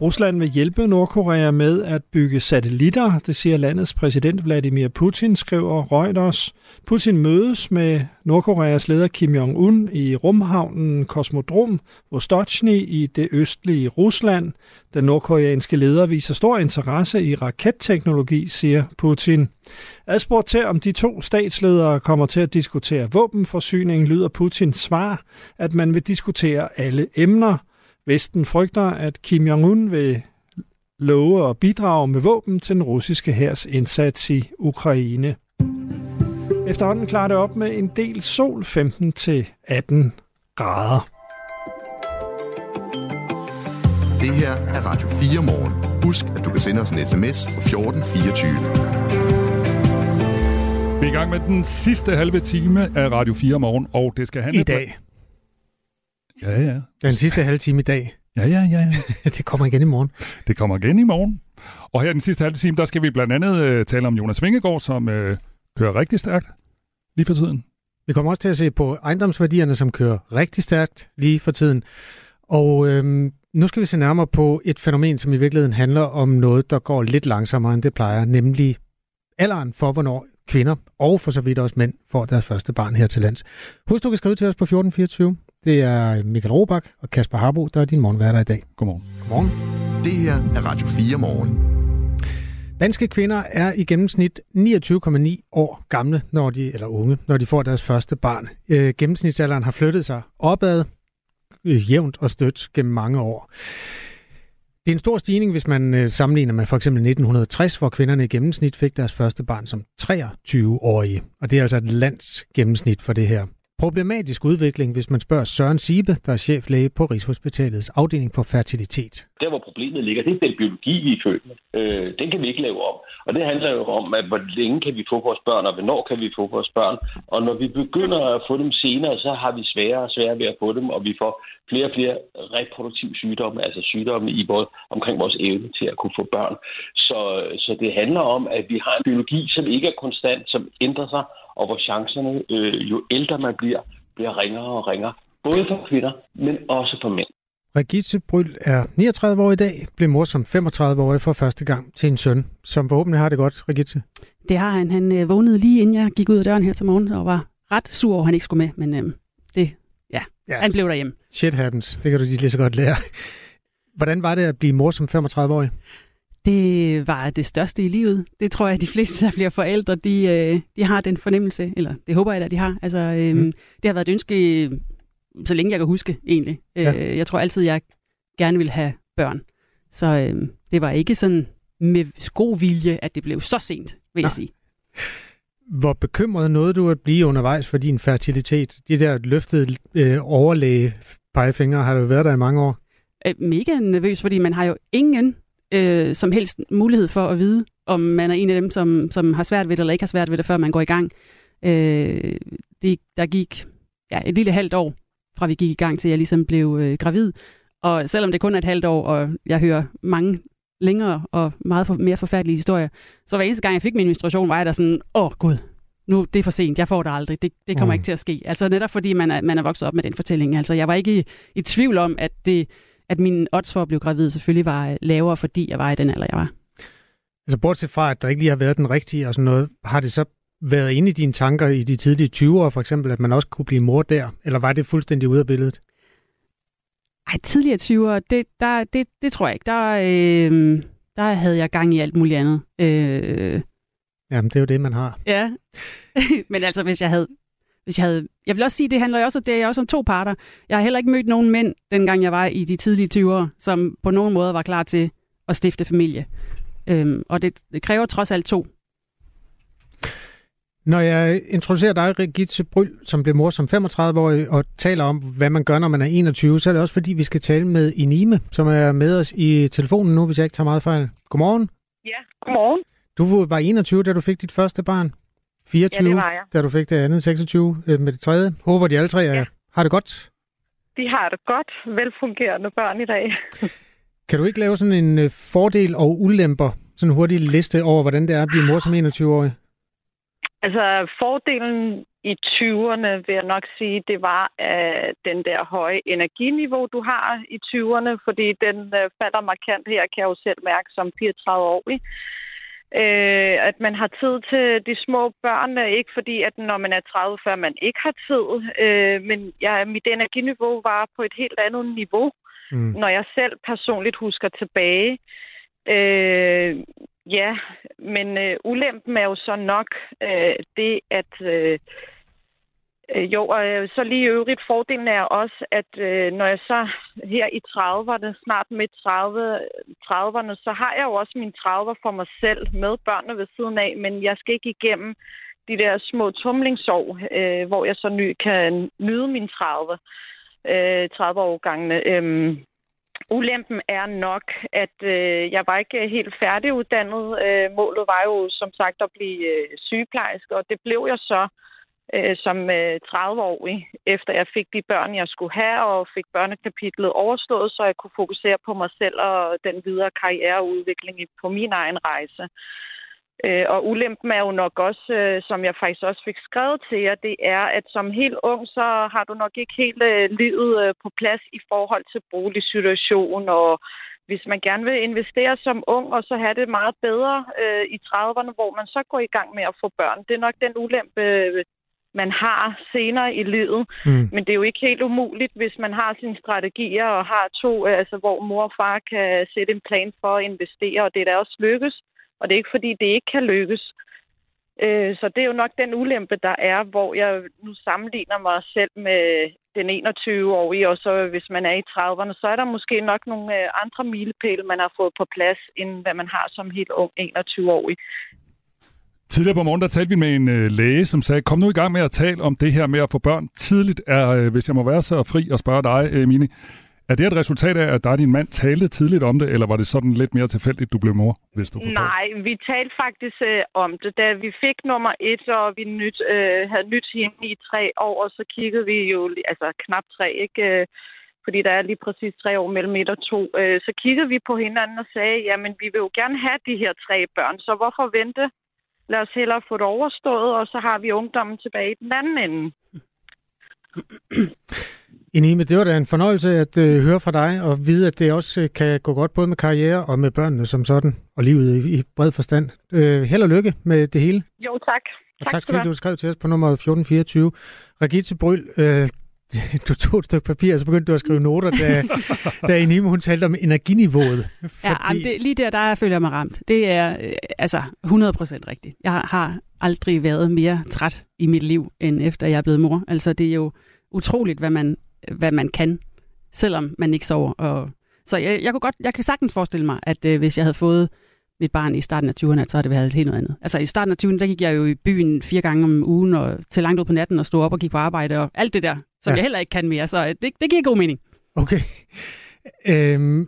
Rusland vil hjælpe Nordkorea med at bygge satellitter, det siger landets præsident Vladimir Putin, skriver Reuters. Putin mødes med Nordkoreas leder Kim Jong-un i rumhavnen Kosmodrom Vostochny i det østlige Rusland. Den nordkoreanske leder viser stor interesse i raketteknologi, siger Putin. Adspurgt til, om de to statsledere kommer til at diskutere våbenforsyning, lyder Putins svar, at man vil diskutere alle emner – Vesten frygter, at Kim Jong-un vil love at bidrage med våben til den russiske hærs indsats i Ukraine. Efterhånden klarer det op med en del sol 15-18 grader. Det her er Radio 4 morgen. Husk, at du kan sende os en sms på 1424. Vi er i gang med den sidste halve time af Radio 4 morgen, og det skal handle... I dag. Ja, ja. Den sidste halve time i dag. Ja, ja, ja. ja. det kommer igen i morgen. Det kommer igen i morgen. Og her den sidste halve time, der skal vi blandt andet øh, tale om Jonas Vingegaard, som øh, kører rigtig stærkt lige for tiden. Vi kommer også til at se på ejendomsværdierne, som kører rigtig stærkt lige for tiden. Og øhm, Nu skal vi se nærmere på et fænomen, som i virkeligheden handler om noget, der går lidt langsommere, end det plejer, nemlig alderen for, hvornår kvinder, og for så vidt også mænd, får deres første barn her til lands. Husk, du kan skrive til os på 1424. Det er Michael Robach og Kasper Harbo, der er din morgenværter i dag. Godmorgen. Godmorgen. Det her er Radio 4 morgen. Danske kvinder er i gennemsnit 29,9 år gamle, når de, eller unge, når de får deres første barn. Øh, gennemsnitsalderen har flyttet sig opad, øh, jævnt og stødt gennem mange år. Det er en stor stigning, hvis man øh, sammenligner med for eksempel 1960, hvor kvinderne i gennemsnit fik deres første barn som 23-årige. Og det er altså et lands gennemsnit for det her problematisk udvikling, hvis man spørger Søren Sibe, der er cheflæge på Rigshospitalets afdeling for fertilitet. Der, hvor problemet ligger, det er den biologi, vi er født med. Øh, den kan vi ikke lave om. Og det handler jo om, at hvor længe kan vi få vores børn, og hvornår kan vi få vores børn. Og når vi begynder at få dem senere, så har vi sværere og sværere ved at få dem, og vi får flere og flere reproduktive sygdomme, altså sygdomme i både omkring vores evne til at kunne få børn. Så, så det handler om, at vi har en biologi, som ikke er konstant, som ændrer sig, og hvor chancerne, øh, jo ældre man bliver, bliver ringere og ringere. Både for kvinder, men også for mænd. Regitze Bryl er 39 år i dag, blev mor som 35-årig for første gang til en søn, som forhåbentlig har det godt, Regitze. Det har han. Han øh, vågnede lige inden jeg gik ud af døren her til morgen, og var ret sur over, at han ikke skulle med, men øh, det, ja, ja, han blev derhjemme. Shit happens, det kan du lige så godt lære. Hvordan var det at blive mor som 35-årig? Det var det største i livet. Det tror jeg, at de fleste, der bliver forældre, de, øh, de har den fornemmelse, eller det håber jeg, at de har. Altså, øh, mm. Det har været et ønske, så længe jeg kan huske, egentlig. Ja. Øh, jeg tror altid, jeg gerne vil have børn. Så øh, det var ikke sådan med god vilje, at det blev så sent, vil Nej. jeg sige. Hvor bekymret nåede du at blive undervejs for din fertilitet? De der løftede øh, overlæge pegefingre har du været der i mange år. Øh, mega nervøs, fordi man har jo ingen øh, som helst mulighed for at vide, om man er en af dem, som, som har svært ved det, eller ikke har svært ved det, før man går i gang. Øh, det, der gik ja, et lille halvt år, fra vi gik i gang til jeg ligesom blev øh, gravid. Og selvom det kun er et halvt år, og jeg hører mange længere og meget for, mere forfærdelige historier, så hver eneste gang, jeg fik min menstruation, var jeg der sådan, åh oh, gud, nu det er for sent, jeg får det aldrig, det, det kommer mm. ikke til at ske. Altså netop fordi man er, man er vokset op med den fortælling. Altså jeg var ikke i, i tvivl om, at det at min odds for at blive gravid selvfølgelig var lavere, fordi jeg var i den alder, jeg var. Altså bortset fra, at der ikke lige har været den rigtige og sådan noget, har det så været inde i dine tanker i de tidlige 20'ere for eksempel, at man også kunne blive mor der? Eller var det fuldstændig ude af billedet? Ej, tidligere 20'ere, det, der, det, det tror jeg ikke. Der, øh, der havde jeg gang i alt muligt andet. Øh, Jamen, det er jo det, man har. Ja, men altså, hvis jeg havde hvis jeg havde... Jeg vil også sige, det handler jo også, det er også om to parter. Jeg har heller ikke mødt nogen mænd, dengang jeg var i de tidlige 20'ere, som på nogen måde var klar til at stifte familie. Øhm, og det, det kræver trods alt to. Når jeg introducerer dig, Regitze Bryl, som blev mor som 35-årig, og taler om, hvad man gør, når man er 21, så er det også fordi, vi skal tale med Inime, som er med os i telefonen nu, hvis jeg ikke tager meget fejl. Godmorgen. Ja, godmorgen. Du var 21, da du fik dit første barn. 24, ja, det var jeg. da du fik det andet, 26 øh, med det tredje. Håber, de alle tre ja. har det godt? De har det godt. Velfungerende børn i dag. kan du ikke lave sådan en øh, fordel og ulemper, sådan en hurtig liste over, hvordan det er at blive mor som 21-årig? Altså, fordelen i 20'erne, vil jeg nok sige, det var uh, den der høje energiniveau, du har i 20'erne, fordi den uh, falder markant her, kan jeg jo selv mærke som 34-årig øh, at man har tid til de små børn, ikke fordi, at når man er 30 før man ikke har tid, øh, men ja, mit energiniveau var på et helt andet niveau, mm. når jeg selv personligt husker tilbage. Øh, ja, men øh, ulempen er jo så nok øh, det, at øh, Øh, Øh, jo, og øh, så lige i øvrigt fordelen er også, at øh, når jeg så her i 30'erne, snart midt 30, 30'erne, så har jeg jo også mine 30'er for mig selv med børnene ved siden af, men jeg skal ikke igennem de der små tumlingsår, øh, hvor jeg så ny kan nyde mine 30, øh, 30-årgangene. Øh, ulempen er nok, at øh, jeg var ikke helt færdiguddannet. Øh, målet var jo som sagt at blive øh, sygeplejerske, og det blev jeg så øh, Øh, som øh, 30-årig, efter jeg fik de børn, jeg skulle have, og fik børnekapitlet overstået, så jeg kunne fokusere på mig selv og den videre karriereudvikling på min egen rejse. Øh, og ulempen er jo nok også, øh, som jeg faktisk også fik skrevet til jer, det er, at som helt ung, så har du nok ikke helt øh, livet øh, på plads i forhold til boligsituation og hvis man gerne vil investere som ung og så have det meget bedre øh, i 30'erne, hvor man så går i gang med at få børn, det er nok den ulempe, øh, man har senere i livet. Mm. Men det er jo ikke helt umuligt, hvis man har sine strategier og har to, altså hvor mor og far kan sætte en plan for at investere, og det er da også lykkes. Og det er ikke fordi, det ikke kan lykkes. Øh, så det er jo nok den ulempe, der er, hvor jeg nu sammenligner mig selv med den 21-årige, og så hvis man er i 30'erne, så er der måske nok nogle øh, andre milepæle, man har fået på plads, end hvad man har som helt ung 21-årig. Tidligere på morgen, der talte vi med en øh, læge, som sagde, kom nu i gang med at tale om det her med at få børn tidligt. Er, øh, hvis jeg må være så fri og spørge dig, øh, Mini, er det et resultat af, at dig og din mand talte tidligt om det, eller var det sådan lidt mere tilfældigt, du blev mor, hvis du forstår? Nej, vi talte faktisk øh, om det. Da vi fik nummer et, og vi nyt, øh, havde nyt hende i tre år, og så kiggede vi jo, altså knap tre, ikke? Øh, fordi der er lige præcis tre år mellem et og to. Øh, så kiggede vi på hinanden og sagde, jamen vi vil jo gerne have de her tre børn, så hvorfor vente? Lad os hellere få det overstået, og så har vi ungdommen tilbage i den anden ende. Inime, det var da en fornøjelse at øh, høre fra dig og vide, at det også øh, kan gå godt både med karriere og med børnene som sådan, og livet i, i bred forstand. Øh, held og lykke med det hele. Jo, tak. Og tak, tak fordi du skrev til os på nummer 1424. Regitze Bryl, øh, du tog et stykke papir, og så begyndte du at skrive noter, da, da Inime hun talte om energiniveauet. Fordi... Ja, det, lige der, der føler jeg mig ramt. Det er øh, altså 100% rigtigt. Jeg har aldrig været mere træt i mit liv, end efter jeg er blevet mor. Altså, det er jo utroligt, hvad man hvad man kan, selvom man ikke sover. Og, så jeg, jeg, kunne godt, jeg kan sagtens forestille mig, at øh, hvis jeg havde fået mit barn i starten af 20'erne, så havde det været helt noget andet. Altså i starten af 20'erne, der gik jeg jo i byen fire gange om ugen, og til langt ud på natten, og stod op og gik på arbejde, og alt det der, som ja. jeg heller ikke kan mere. Så øh, det, det giver god mening. Okay. Øhm,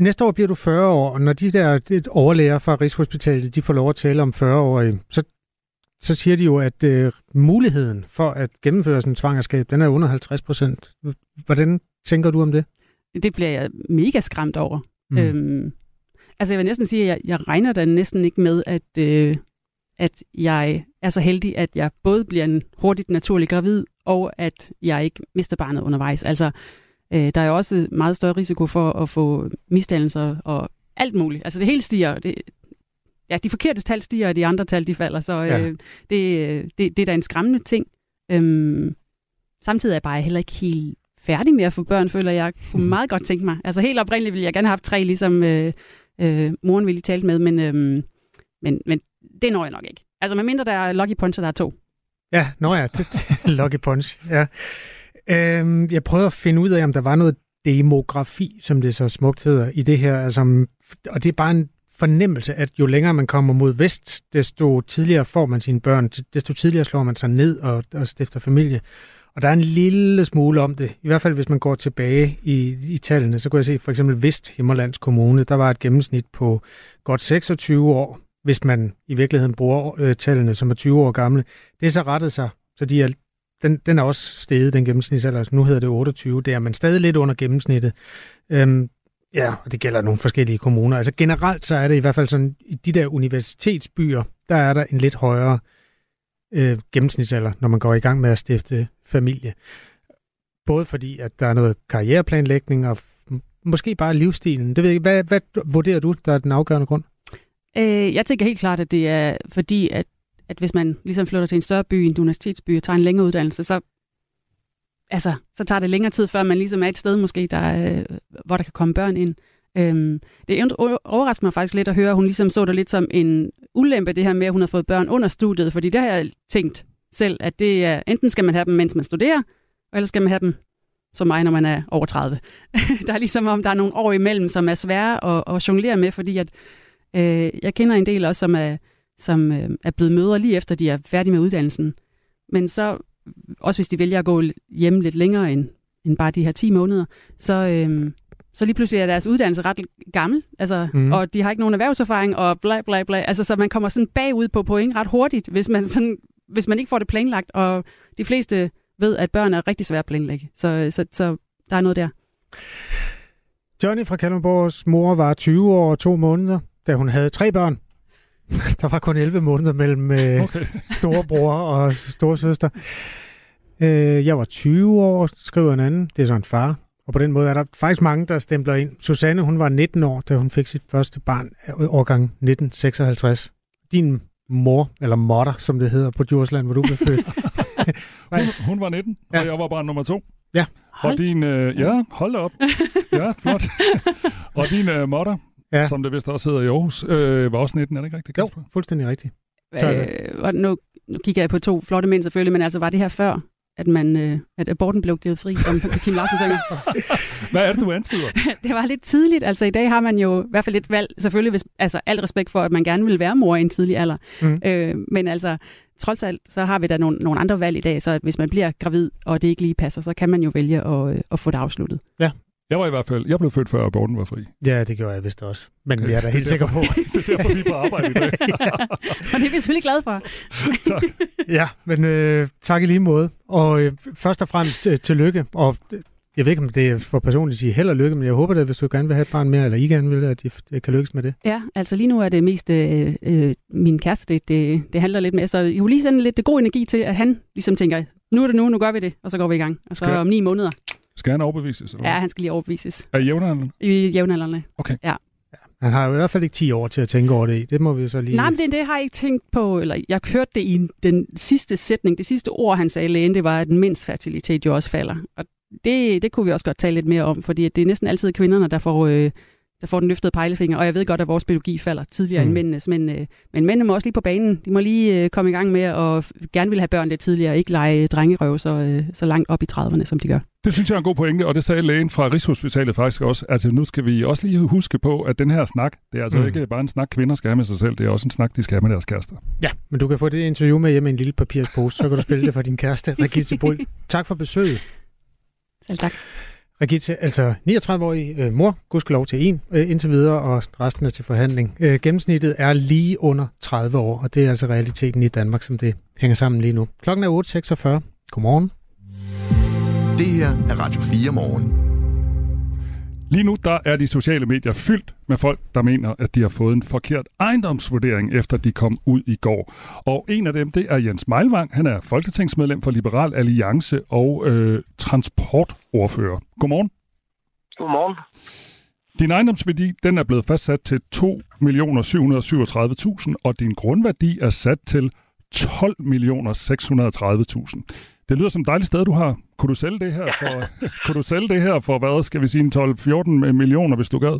næste år bliver du 40 år, og når de der overlæger fra Rigshospitalet, de får lov at tale om 40 år, så så siger de jo, at øh, muligheden for at gennemføre sådan en svangerskab, den er under 50 procent. Hvordan tænker du om det? Det bliver jeg mega skræmt over. Mm. Øhm, altså jeg vil næsten sige, at jeg, jeg regner da næsten ikke med, at, øh, at jeg er så heldig, at jeg både bliver en hurtigt naturlig gravid, og at jeg ikke mister barnet undervejs. Altså, øh, der er jo også meget større risiko for at få misdannelser og alt muligt. Altså det hele stiger. Det, ja, de forkerte tal stiger, og de andre tal de falder. Så ja. øh, det, det, det er da en skræmmende ting. Øhm, samtidig er jeg bare heller ikke helt færdig med at få børn, føler jeg. kunne meget godt tænke mig. Altså helt oprindeligt ville jeg gerne have haft tre, ligesom øh, øh, moren ville tale med, men, øh, men, men det når jeg nok ikke. Altså medmindre der er Lucky Punch, der er to. Ja, nå ja, det, Lucky Punch, ja. Øhm, jeg prøvede at finde ud af, om der var noget demografi, som det så smukt hedder, i det her. Altså, og det er bare en fornemmelse, at jo længere man kommer mod vest, desto tidligere får man sine børn, desto tidligere slår man sig ned og, og stifter familie. Og der er en lille smule om det. I hvert fald, hvis man går tilbage i, i tallene, så kunne jeg se for eksempel Vesthimmerlands Kommune, der var et gennemsnit på godt 26 år, hvis man i virkeligheden bruger øh, tallene, som er 20 år gamle. Det er så rettet sig, så de er, den, den er også steget, den gennemsnitsalder. Altså, nu hedder det 28, det er man stadig lidt under gennemsnittet. Øhm, Ja, og det gælder nogle forskellige kommuner. Altså generelt så er det i hvert fald sådan, i de der universitetsbyer, der er der en lidt højere øh, Øh, gennemsnitsalder, når man går i gang med at stifte familie. Både fordi, at der er noget karriereplanlægning, og måske bare livsstilen. Det ved jeg, hvad, hvad vurderer du, der er den afgørende grund? Øh, jeg tænker helt klart, at det er fordi, at, at hvis man ligesom flytter til en større by, en universitetsby, og tager en længere uddannelse, så altså, så tager det længere tid, før man ligesom er et sted måske, der, øh, hvor der kan komme børn ind. Øhm, det overrasker mig faktisk lidt at høre, at hun ligesom så det lidt som en ulempe, det her med, at hun har fået børn under studiet, fordi det har jeg tænkt selv, at det er, enten skal man have dem, mens man studerer, eller skal man have dem som mig, når man er over 30. der er ligesom om, der er nogle år imellem, som er svære at, at jonglere med, fordi at, øh, jeg kender en del også, som er, som øh, er blevet mødre lige efter, de er færdige med uddannelsen. Men så også hvis de vælger at gå hjem lidt længere end, end bare de her 10 måneder, så, øh, så lige pludselig er deres uddannelse ret gammel, altså, mm. og de har ikke nogen erhvervserfaring, og bla bla bla. Altså, så man kommer sådan bagud på point ret hurtigt, hvis man, sådan, hvis man ikke får det planlagt, og de fleste ved, at børn er rigtig svært at planlægge. Så, så, så der er noget der. Johnny fra Kalundborgs mor var 20 år og to måneder, da hun havde tre børn. Der var kun 11 måneder mellem øh, Okay. storebror og storesøster. Øh, jeg var 20 år, skriver en anden. Det er så en far. Og på den måde er der faktisk mange, der stempler ind. Susanne, hun var 19 år, da hun fik sit første barn, årgang 1956. Din mor, eller motter, som det hedder på Djursland, hvor du blev født. Hun, hun var 19, ja. og jeg var bare nummer to. Ja. Og din, øh, ja, hold op. Ja, flot. og din øh, motter, Ja. ja. som det vist også hedder i Aarhus, øh, var også 19, er det ikke rigtigt? Jo, fuldstændig rigtigt. Øh, og nu, nu kigger jeg på to flotte mænd selvfølgelig, men altså var det her før, at, man, øh, at aborten blev givet fri, som Kim Larsen tænker? Hvad er det, du antyder? det var lidt tidligt. Altså i dag har man jo i hvert fald et valg, selvfølgelig hvis, altså alt respekt for, at man gerne vil være mor i en tidlig alder. Mm. Øh, men altså trods alt, så har vi da nogle, nogle andre valg i dag, så at hvis man bliver gravid, og det ikke lige passer, så kan man jo vælge at, øh, at få det afsluttet. Ja. Jeg var i hvert fald, jeg blev født før aborten var fri. Ja, det gjorde jeg vist også. Men vi er da helt sikre på. det er derfor, vi er på arbejde i dag. og det er vi selvfølgelig glade for. tak. Ja, men øh, tak i lige måde. Og øh, først og fremmest øh, tillykke. Og øh, jeg ved ikke, om det er for personligt at sige held og lykke, men jeg håber da, hvis du gerne vil have et barn mere, eller I gerne vil, at det kan lykkes med det. Ja, altså lige nu er det mest øh, øh, min kæreste, det, det, det handler lidt med. Så jeg vil lige sende lidt god energi til, at han ligesom tænker, nu er det nu, nu gør vi det, og så går vi i gang. Og så Skal- om ni måneder. Skal han overbevises? Eller? Ja, han skal lige overbevises. Er I jævnaldrende? I jævnaldrende. Okay. Ja. Han har jo i hvert fald ikke 10 år til at tænke over det i. Det må vi så lige... Nej, men det, det har jeg ikke tænkt på, eller jeg hørte det i den sidste sætning, det sidste ord, han sagde lægen, det var, at mænds fertilitet jo også falder. Og det, det kunne vi også godt tale lidt mere om, fordi at det er næsten altid kvinderne, der får, øh, der får den løftede pegefinger, og jeg ved godt, at vores biologi falder tidligere mm. End mændenes, men, øh, men mændene må også lige på banen. De må lige øh, komme i gang med at gerne vil have børn lidt tidligere, og ikke lege drengerøv så, øh, så langt op i 30'erne, som de gør. Det synes jeg er en god pointe, og det sagde lægen fra Rigshospitalet faktisk også. Altså nu skal vi også lige huske på, at den her snak, det er altså Mm. mm. ikke bare en snak, kvinder skal have med sig selv, det er også en snak, de skal have med deres kærester. Ja, men du kan få det interview med hjemme i en lille papirspose, så kan du spille det for din kæreste, Regitze Bull. Tak for besøget. Selv tak. Rigitte, altså 39-årig øh, mor, gudskelov til en øh, indtil videre, og resten er til forhandling. Øh, gennemsnittet er lige under 30 år, og det er altså realiteten i Danmark, som det hænger sammen lige nu. Klokken er 8.46. Godmorgen. Det her er Radio 4 morgen. Lige nu der er de sociale medier fyldt med folk, der mener, at de har fået en forkert ejendomsvurdering, efter de kom ud i går. Og en af dem, det er Jens Meilvang. Han er folketingsmedlem for Liberal Alliance og øh, transportordfører. Godmorgen. Godmorgen. Din ejendomsværdi den er blevet fastsat til 2.737.000, og din grundværdi er sat til 12.630.000. Det lyder som et dejligt sted, du har. Kunne du sælge det her for, kunne du sælge det her for hvad, skal vi sige, en 12-14 millioner, hvis du gad?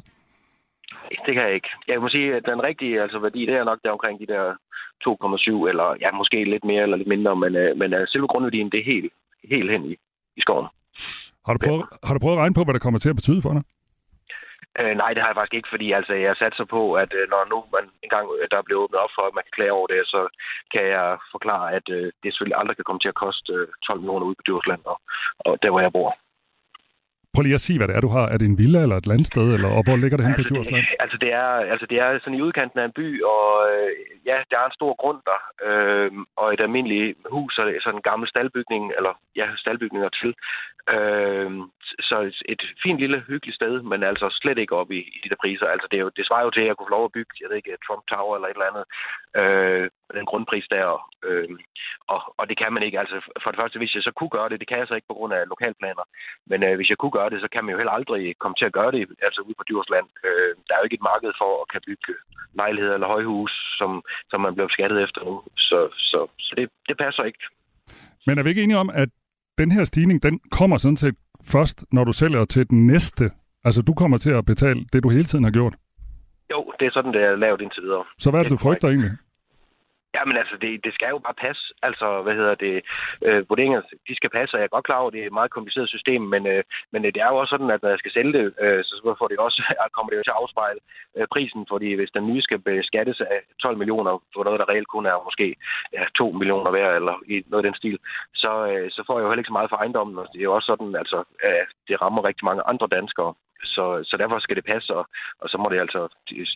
Det kan jeg ikke. Jeg må sige, at den rigtige altså, værdi, det er nok der omkring de der 2,7, eller ja, måske lidt mere eller lidt mindre, men, øh, men øh, selve grundværdien, det er helt, helt hen i, i skoven. Har du, prøvet, har du prøvet at regne på, hvad det kommer til at betyde for dig? Øh, nej, det har jeg faktisk ikke, fordi altså, jeg satser på, at øh, når nu man engang øh, der bliver åbnet op for, at man kan klage over det, så kan jeg forklare, at øh, det selvfølgelig aldrig kan komme til at koste øh, 12 millioner ude på Djursland, og, og der, hvor jeg bor. Prøv lige at sige, hvad det er, du har. Er det en villa eller et landsted, eller, og hvor ligger det hen på Djursland? Altså det er, altså det er sådan i udkanten af en by, og øh, ja, der er en stor grund der, øh, og et almindeligt hus, og det er sådan en gammel staldbygning, eller ja, staldbygninger til. Øh, så et, et fint lille hyggeligt sted, men altså slet ikke op i, i de der priser. Altså det, er jo, det svarer jo til, at jeg kunne få lov at bygge, jeg ved ikke, Trump Tower eller et eller andet, øh, den grundpris der. Øh, og, og det kan man ikke. Altså for det første, hvis jeg så kunne gøre det, det kan jeg så ikke på grund af lokalplaner, men øh, hvis jeg kunne gøre det, så kan man jo heller aldrig komme til at gøre det, altså ude på Djursland. Øh, der er jo ikke et marked for at kan bygge lejligheder eller højhus, som, som man bliver beskattet efter nu. Så, så, så det, det passer ikke. Men er vi ikke enige om, at den her stigning, den kommer sådan set først, når du sælger til den næste? Altså, du kommer til at betale det, du hele tiden har gjort. Jo, det er sådan, det er lavet indtil videre. Så hvad er det, du frygter egentlig? Ja, men altså, det, det skal jo bare passe. Altså, hvad hedder det, øh, vurderinger, de skal passe, og jeg er godt klar over, at det er et meget kompliceret system, men, øh, men øh, det er jo også sådan, at når jeg skal sælge det, øh, så får det også, kommer det jo til at afspejle øh, prisen, fordi hvis den nye skal beskattes af 12 millioner, for noget, der reelt kun er måske ja, 2 millioner værd, eller i noget af den stil, så, øh, så får jeg jo heller ikke så meget for ejendommen, og det er jo også sådan, altså, øh, det rammer rigtig mange andre danskere, så, så derfor skal det passe, og, og så må det altså,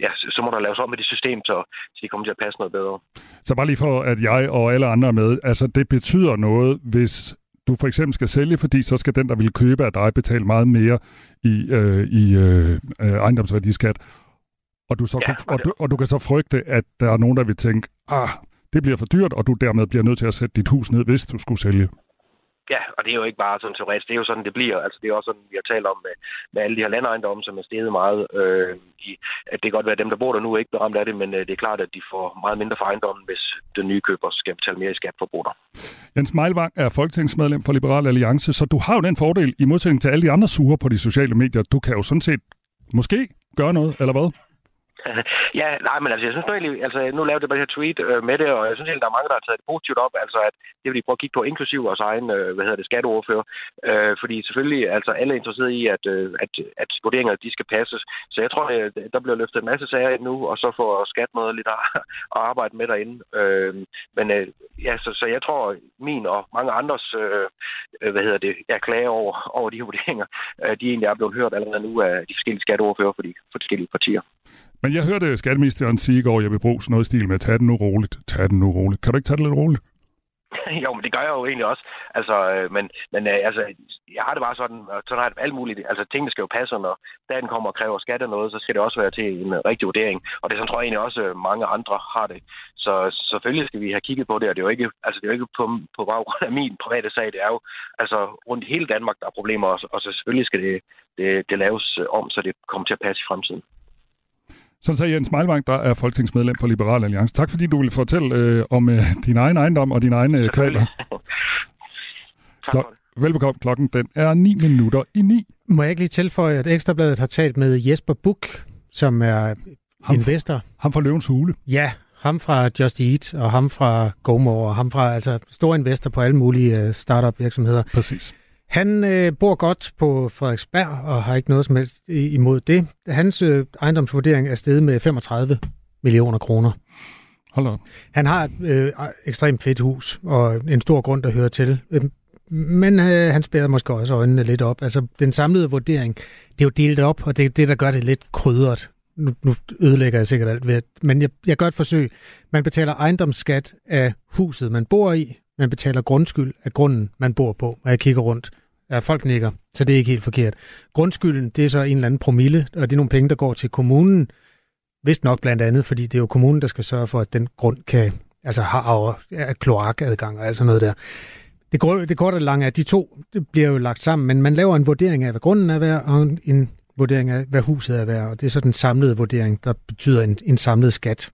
ja, så må der laves om med det system, så, så de kommer til at passe noget bedre. Så bare lige for, at jeg og alle andre er med, altså det betyder noget, hvis du for eksempel skal sælge, fordi så skal den, der vil købe af dig, betale meget mere i, øh, i øh, øh, ejendomsværdiskat. Og du, så Ja, ja, og, du, og du kan så frygte, at der er nogen, der vil tænke, ah, det bliver for dyrt, og du dermed bliver nødt til at sætte dit hus ned, hvis du skulle sælge. Ja, og det er jo ikke bare sådan teoretisk, det er jo sådan, det bliver. Altså, det er også sådan, vi har talt om med, med alle de her landejendomme, som er steget meget. Øh, i, at det kan godt være, at dem, der bor der nu, ikke bliver ramt af det, men øh, det er klart, at de får meget mindre for ejendommen, hvis den nye køber skal betale mere i skat for bruger. Jens Meilvang er folketingsmedlem for Liberal Alliance, så du har jo den fordel, i modsætning til alle de andre sure på de sociale medier, du kan jo sådan set måske gøre noget, eller hvad? ja, nej, men altså, jeg synes nu egentlig, altså, nu lavede jeg bare det her tweet øh, med det, og jeg synes egentlig, der er mange, der har taget det positivt op, altså, at det vil de prøve at kigge på, inklusiv vores egen, øh, hvad hedder det, skatteordfører, øh, fordi selvfølgelig, altså, alle er interesseret i, at, øh, at, at vurderinger, de skal passes, så jeg tror, øh, der bliver løftet en masse sager ind nu, og så får skat noget lidt at, at arbejde med derinde, øh, men øh, ja, så, så jeg tror, min og mange andres, øh, øh hvad hedder det, jeg klager over, over de her vurderinger, øh, de egentlig er blevet hørt allerede nu af de forskellige skatteordfører for de forskellige partier. Men jeg hørte skatteministeren sige i går, at jeg vil bruge sådan noget stil med, tag den nu roligt, tag den nu roligt. Kan du ikke tage det lidt roligt? jo, men det gør jeg jo egentlig også. Altså, øh, men, men øh, altså, jeg har det bare sådan, og sådan har jeg alt muligt. Altså, tingene skal jo passe, når staten kommer og kræver skat og noget, så skal det også være til en øh, rigtig vurdering. Og det sådan, tror jeg egentlig også, øh, mange andre har det. Så selvfølgelig skal vi have kigget på det, og det er jo ikke, altså, det er jo ikke på, på baggrund af min private sag. Det er jo altså, rundt i hele Danmark, der er problemer, og, og så selvfølgelig skal det, det, det laves om, så det kommer til at passe i fremtiden. Sådan sagde Jens Meilvang, der er folketingsmedlem for Liberal Alliance. Tak fordi du ville fortælle øh, om øh, din egen ejendom og din egen øh, kvaler. Klok- Velbekomme. Klokken den er 9 minutter i 9. Må jeg ikke lige tilføje, at Ekstrabladet har talt med Jesper Buk, som er ham, investor. Ham fra Løvens Hule. Ja, ham fra Just Eat, og ham fra GoMore, og ham fra altså stor investor på alle mulige uh, startup virksomheder. Præcis. Han øh, bor godt på Frederiksberg og har ikke noget som helst imod det. Hans øh, ejendomsvurdering er steget med 35 millioner kroner. Hold op. Han har et øh, ekstremt fedt hus og en stor grund, der hører til. Men øh, han spærer måske også øjnene lidt op. Altså, den samlede vurdering, det er jo delt op, og det er det, der gør det lidt krydret. Nu, nu ødelægger jeg sikkert alt ved Men jeg, jeg gør et forsøg. Man betaler ejendomsskat af huset, man bor i. Man betaler grundskyld af grunden, man bor på. Og jeg kigger rundt. Ja, folk nikker, så det er ikke helt forkert. Grundskylden, det er så en eller anden promille, og det er nogle penge, der går til kommunen. Vist nok blandt andet, fordi det er jo kommunen, der skal sørge for, at den grund kan, altså har ja, kloakadgang og alt sådan noget der. Det, går, det korte og lange er, at de to det bliver jo lagt sammen, men man laver en vurdering af, hvad grunden er værd, og en vurdering af, hvad huset er værd, og det er så den samlede vurdering, der betyder en, en samlet skat.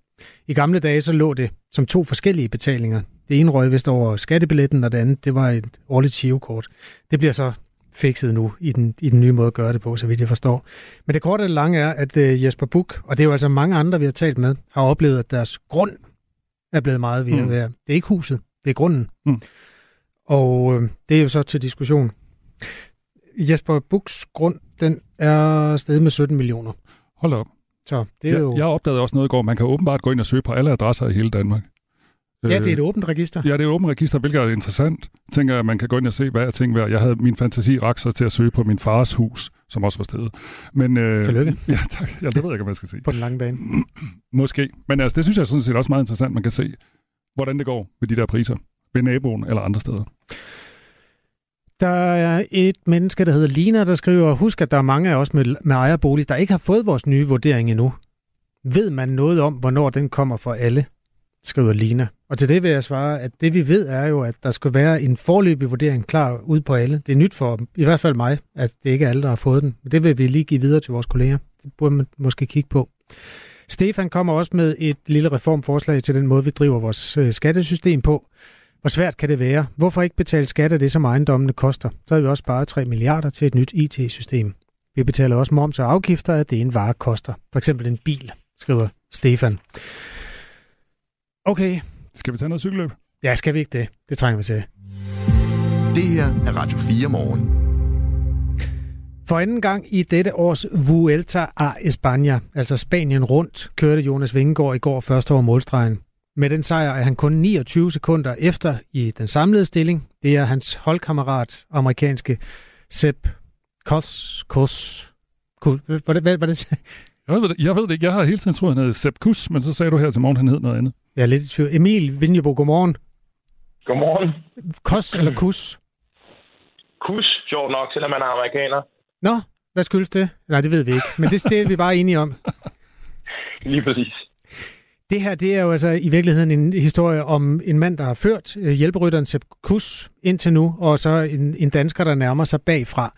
I gamle dage så lå det som to forskellige betalinger. Det ene røg vist over skattebilletten, og det andet, det var et årligt chivekort. Det bliver så fikset nu i den, i den nye måde at gøre det på, så vidt jeg forstår. Men det korte og lange er, at uh, Jesper Buk, og det er jo altså mange andre, vi har talt med, har oplevet, at deres grund er blevet meget ved at være. Det er ikke huset, det er grunden. Mm. Og øh, det er jo så til diskussion. Jesper Buks grund, den er stedet med 17 millioner. Hold op. Så det er jeg, jo... jeg opdagede også noget i går. Man kan åbenbart gå ind og søge på alle adresser i hele Danmark. Ja, det er et åbent register. Ja, det er et åbent register, hvilket er interessant. Jeg tænker, at man kan gå ind og se, hvad jeg tænker værd. Jeg havde min fantasi rak sig til at søge på min fars hus, som også var stedet. Men, øh, Tillykke. Ja, tak. Ja, det ved jeg ikke, hvad jeg skal sige. På den lange bane. Måske. Men altså, det synes jeg sådan set også meget interessant, man kan se, hvordan det går med de der priser ved naboen eller andre steder. Der er et menneske, der hedder Lina, der skriver, husk, at der er mange af os med, med ejerbolig, der ikke har fået vores nye vurdering endnu. Ved man noget om, hvornår den kommer for alle? skriver Lina. Og til det vil jeg svare, at det vi ved er jo, at der skal være en forløbig vurdering klar ud på alle. Det er nyt for i hvert fald mig, at det ikke er alle, der har fået den. Men det vil vi lige give videre til vores kolleger. Det burde man måske kigge på. Stefan kommer også med et lille reformforslag til den måde, vi driver vores øh, skattesystem på. Hvor svært kan det være? Hvorfor ikke betale skat af det, som ejendommene koster? Så har vi også sparet 3 milliarder til et nyt IT-system. Vi betaler også moms og afgifter, at det en vare koster. For eksempel en bil, skriver Stefan. Okay. Skal vi tage noget cykelløb? Ja, skal vi ikke det? Det trænger vi til. Det her er Radio 4 morgen. For anden gang i dette års Vuelta a España, altså Spanien rundt, kørte Jonas Vingegaard i går først over målstregen. Med den sejr er han kun 29 sekunder efter i den samlede stilling. Det er hans holdkammerat, amerikanske Sepp Kos... Kos... Hvad, hvad, hvad, hvad jeg ved, det, jeg ved det ikke. Jeg har hele tiden troet, han hed Sepp Kuss, men så sagde du her til morgen, han hed noget andet. Jeg er lidt i tvivl. Emil Vinjebo, godmorgen. Godmorgen. Kos eller kus? Kus, sjovt nok, selvom man er amerikaner. Nå, hvad skyldes det? Nej, det ved vi ikke, men det, det er vi bare enige om. lige præcis. Det her, det er jo altså i virkeligheden en historie om en mand, der har ført øh, hjælperytteren Sepp Kuss indtil nu, og så en, en dansker, der nærmer sig bagfra.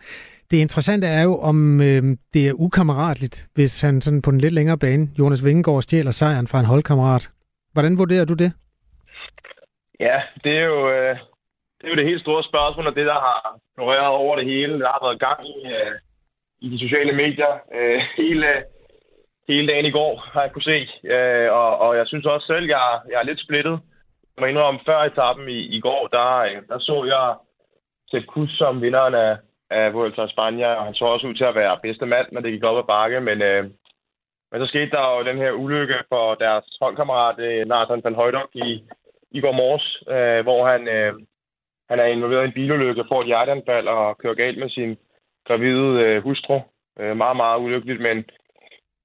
Det interessante er jo, om øh, det er ukammeratligt, hvis han sådan på en lidt længere bane, Jonas Vingegaard, stjæler sejren fra en holdkammerat. Hvordan vurderer du det? Ja, det er jo, øh, det, er jo det helt store spørgsmål, og det, der har floreret over det hele. Der har været gang i, øh, i de sociale medier øh, hele, hele dagen i går, har jeg kunne se. Øh, og, og jeg synes også selv, jeg, jeg er lidt splittet. Jeg må indrømme, før etappen i, i går, der, øh, der så jeg Sepp Kuss som vinderen af, af Vuelta Spanien, og han så også ud til at være bedste mand, når det gik op ad bakke, men, øh, men så skete der jo den her ulykke for deres holdkammerat øh, Nathan van Højdok i, i går morges, øh, hvor han, øh, han er involveret i en bilulykke, får et hjerteanfald og kører galt med sin gravide øh, hustru. Øh, meget, meget ulykkeligt, men,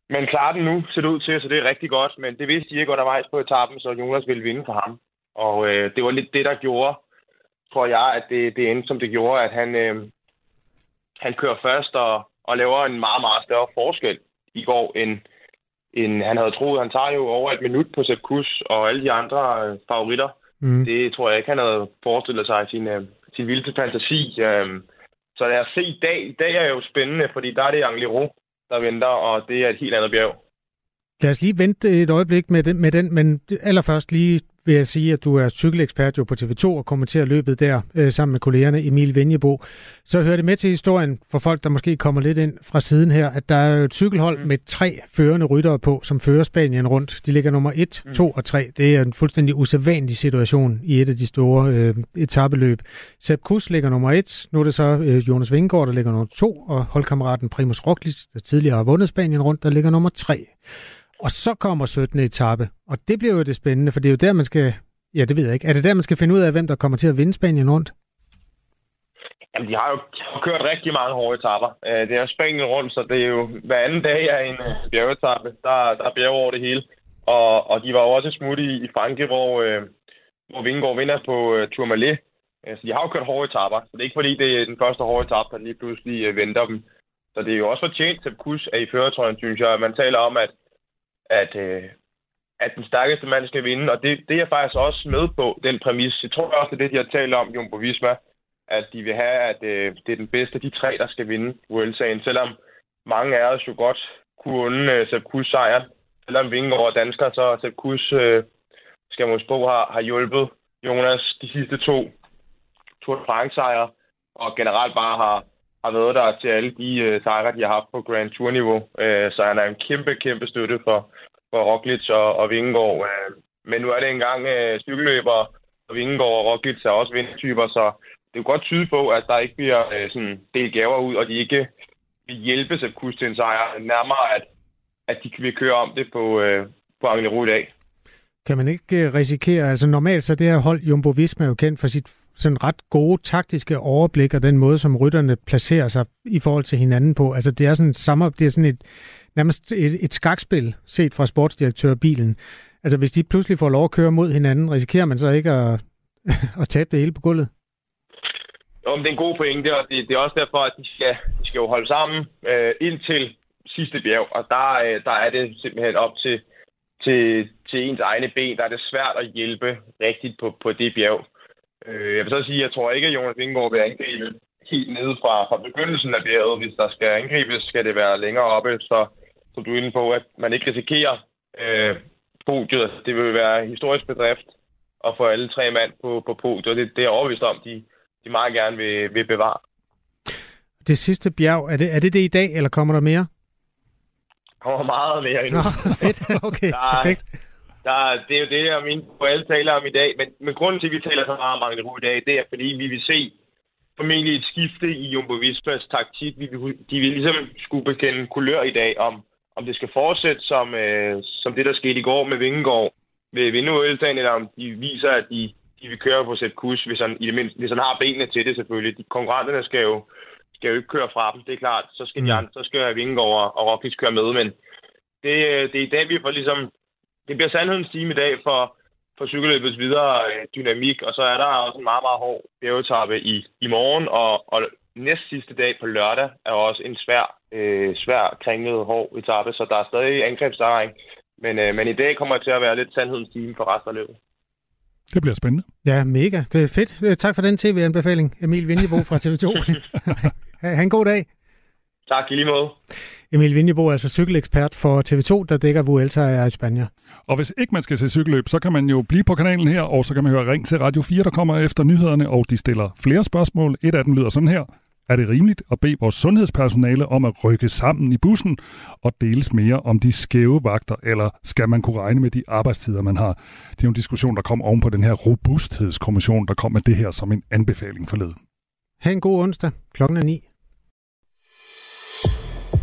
men klarer den nu, ser det ud til, så det er rigtig godt. Men det vidste de ikke undervejs på etappen, så Jonas ville vinde for ham. Og øh, det var lidt det, der gjorde, tror jeg, at det, det endte, som det gjorde, at han, øh, han kører først og, og laver en meget, meget større forskel i går, end, end han havde troet. Han tager jo over et minut på Sepp Kuss og alle de andre øh, favoritter. Mm. Det tror jeg ikke, han havde forestillet sig i sin, øh, sin vilde fantasi. Øh, så lad os se i dag. I dag er jo spændende, fordi der er det Angliru, der venter, og det er et helt andet bjerg. Lad os lige vente et øjeblik med den, med den men allerførst lige vil jeg sige, at du er cykelekspert jo på TV2 og kommenterer løbet der øh, sammen med kollegerne Emil Venjebo. Så hører det med til historien for folk, der måske kommer lidt ind fra siden her, at der er et cykelhold mm. med tre førende ryttere på, som fører Spanien rundt. De ligger nummer 1, mm. 2 og 3. Det er en fuldstændig usædvanlig situation i et af de store øh, etabeløb. Sepp Kuss ligger nummer 1. Nu er det så øh, Jonas Vingegaard, der ligger nummer 2, og holdkammeraten Primus Roglic, der tidligere har vundet Spanien rundt, der ligger nummer 3. Og så kommer 17. etape, og det bliver jo det spændende, for det er jo der, man skal... Ja, det ved jeg ikke. Er det der, man skal finde ud af, hvem der kommer til at vinde Spanien rundt? Jamen, de har jo kørt rigtig mange hårde etapper. Øh, det er Spanien rundt, så det er jo hver anden dag er en øh, bjergetappe. Der, der er bjerg over det hele. Og, og de var jo også smut i, i Frankrig, hvor, øh, hvor Vingegaard vinder på øh, Tourmalet. Øh, så de har jo kørt hårde etapper. Så det er ikke fordi, det er den første hårde etape, der lige pludselig øh, venter dem. Så det er jo også fortjent til Kus af i føretrøjen, synes jeg. Man taler om, at at, øh, at den stærkeste mand skal vinde, og det, det er jeg faktisk også med på, den præmis. Jeg tror også, det er det, de har talt om, Jumbo Visma, at de vil have, at øh, det er den bedste af de tre, der skal vinde World-sagen, selvom mange af os jo godt kunne unde øh, Sepp Kuss sejren. Selvom vi over danskere, så Sepp Kuss, øh, skal måske spå, har, har hjulpet Jonas de sidste to Tour de France-sejre, og generelt bare har, har været der til alle de øh, sejre, de har haft på Grand Tour-niveau. Øh, så han er en kæmpe, kæmpe støtte for, for Roglic og, og Vingegaard. Øh, men nu er det engang øh, cykelløber, og Vingegaard og Roglic er også vindtyper, så det kan godt tyde på, at der ikke bliver øh, sådan delt gaver ud, og de ikke vil hjælpe sig Kus til en sejr. Nærmere, at, at de vil køre om det på, øh, på Angliru i dag. Kan man ikke øh, risikere, altså normalt så det her hold Jumbo Visma er jo kendt for sit sådan ret gode taktiske overblik og den måde, som rytterne placerer sig i forhold til hinanden på. Altså det er sådan et sammer, det er sådan et, nærmest et, et skakspil set fra sportsdirektørbilen. Altså hvis de pludselig får lov at køre mod hinanden, risikerer man så ikke at, at tabe det hele på gulvet? Om det er en god pointe, og det, det er også derfor, at de skal, de skal jo holde sammen øh, indtil sidste bjerg, og der, øh, der er det simpelthen op til, til, til ens egne ben, der er det svært at hjælpe rigtigt på, på det bjerg. Øh, jeg vil så sige, at jeg tror ikke, at Jonas Vingegaard vil angribe helt nede fra, fra begyndelsen af bjerget. Hvis der skal angribes, skal det være længere oppe, så, så du er inde på, at man ikke risikerer øh, podiet. Det vil være historisk bedrift at få alle tre mand på, på podiet. Det, det er overvist om, de, de meget gerne vil, vil bevare. Det sidste bjerg, er det, er det det i dag, eller kommer der mere? Der kommer meget mere endnu. Nå, fedt. Okay, der, perfekt der, det er jo det, jeg min alle taler om i dag. Men, men grunden til, at vi taler så meget om Magneru i dag, det er, fordi vi vil se formentlig et skifte i Jumbo Vismas taktik. Vi de vil ligesom skulle bekende kulør i dag, om, om det skal fortsætte som, øh, som det, der skete i går med Vingegaard ved Vinderueltagen, eller om de viser, at de, de vil køre på sæt kurs, hvis han, i det mindste, hvis han har benene til det selvfølgelig. De konkurrenterne skal jo, skal jo ikke køre fra dem, det er klart. Så skal, de mm. andre, så skal Vingegaard og Roglic køre med, men det, det er i dag, vi får ligesom det bliver sandhedens time i dag for, for cykelløbets videre øh, dynamik, og så er der også en meget, meget hård bjergetappe i, i morgen, og, og næst sidste dag på lørdag er også en svær, øh, svær kringlet hård etape, så der er stadig angrebsterræn. Men, øh, men i dag kommer jeg til at være lidt sandhedens time for resten af løbet. Det bliver spændende. Ja, mega. Det er fedt. Øh, Tak for den tv-anbefaling, Emil Vinjebo fra TV2. ha' ha' en god dag. Tak i lige måde. Emil Vinjebo altså cykelekspert for TV2, der dækker Vuelta i Spanien. Og hvis ikke man skal se cykelløb, så kan man jo blive på kanalen her, og så kan man høre Ring til Radio 4, der kommer efter nyhederne, og de stiller flere spørgsmål. Et af dem lyder sådan her. Er det rimeligt at bede vores sundhedspersonale om at rykke sammen i bussen og deles mere om de skæve vagter, eller skal man kunne regne med de arbejdstider, man har? Det er jo en diskussion, der kom oven på den her robusthedskommission, der kom med det her som en anbefaling forleden. Ha' en god onsdag. Klokken er 9.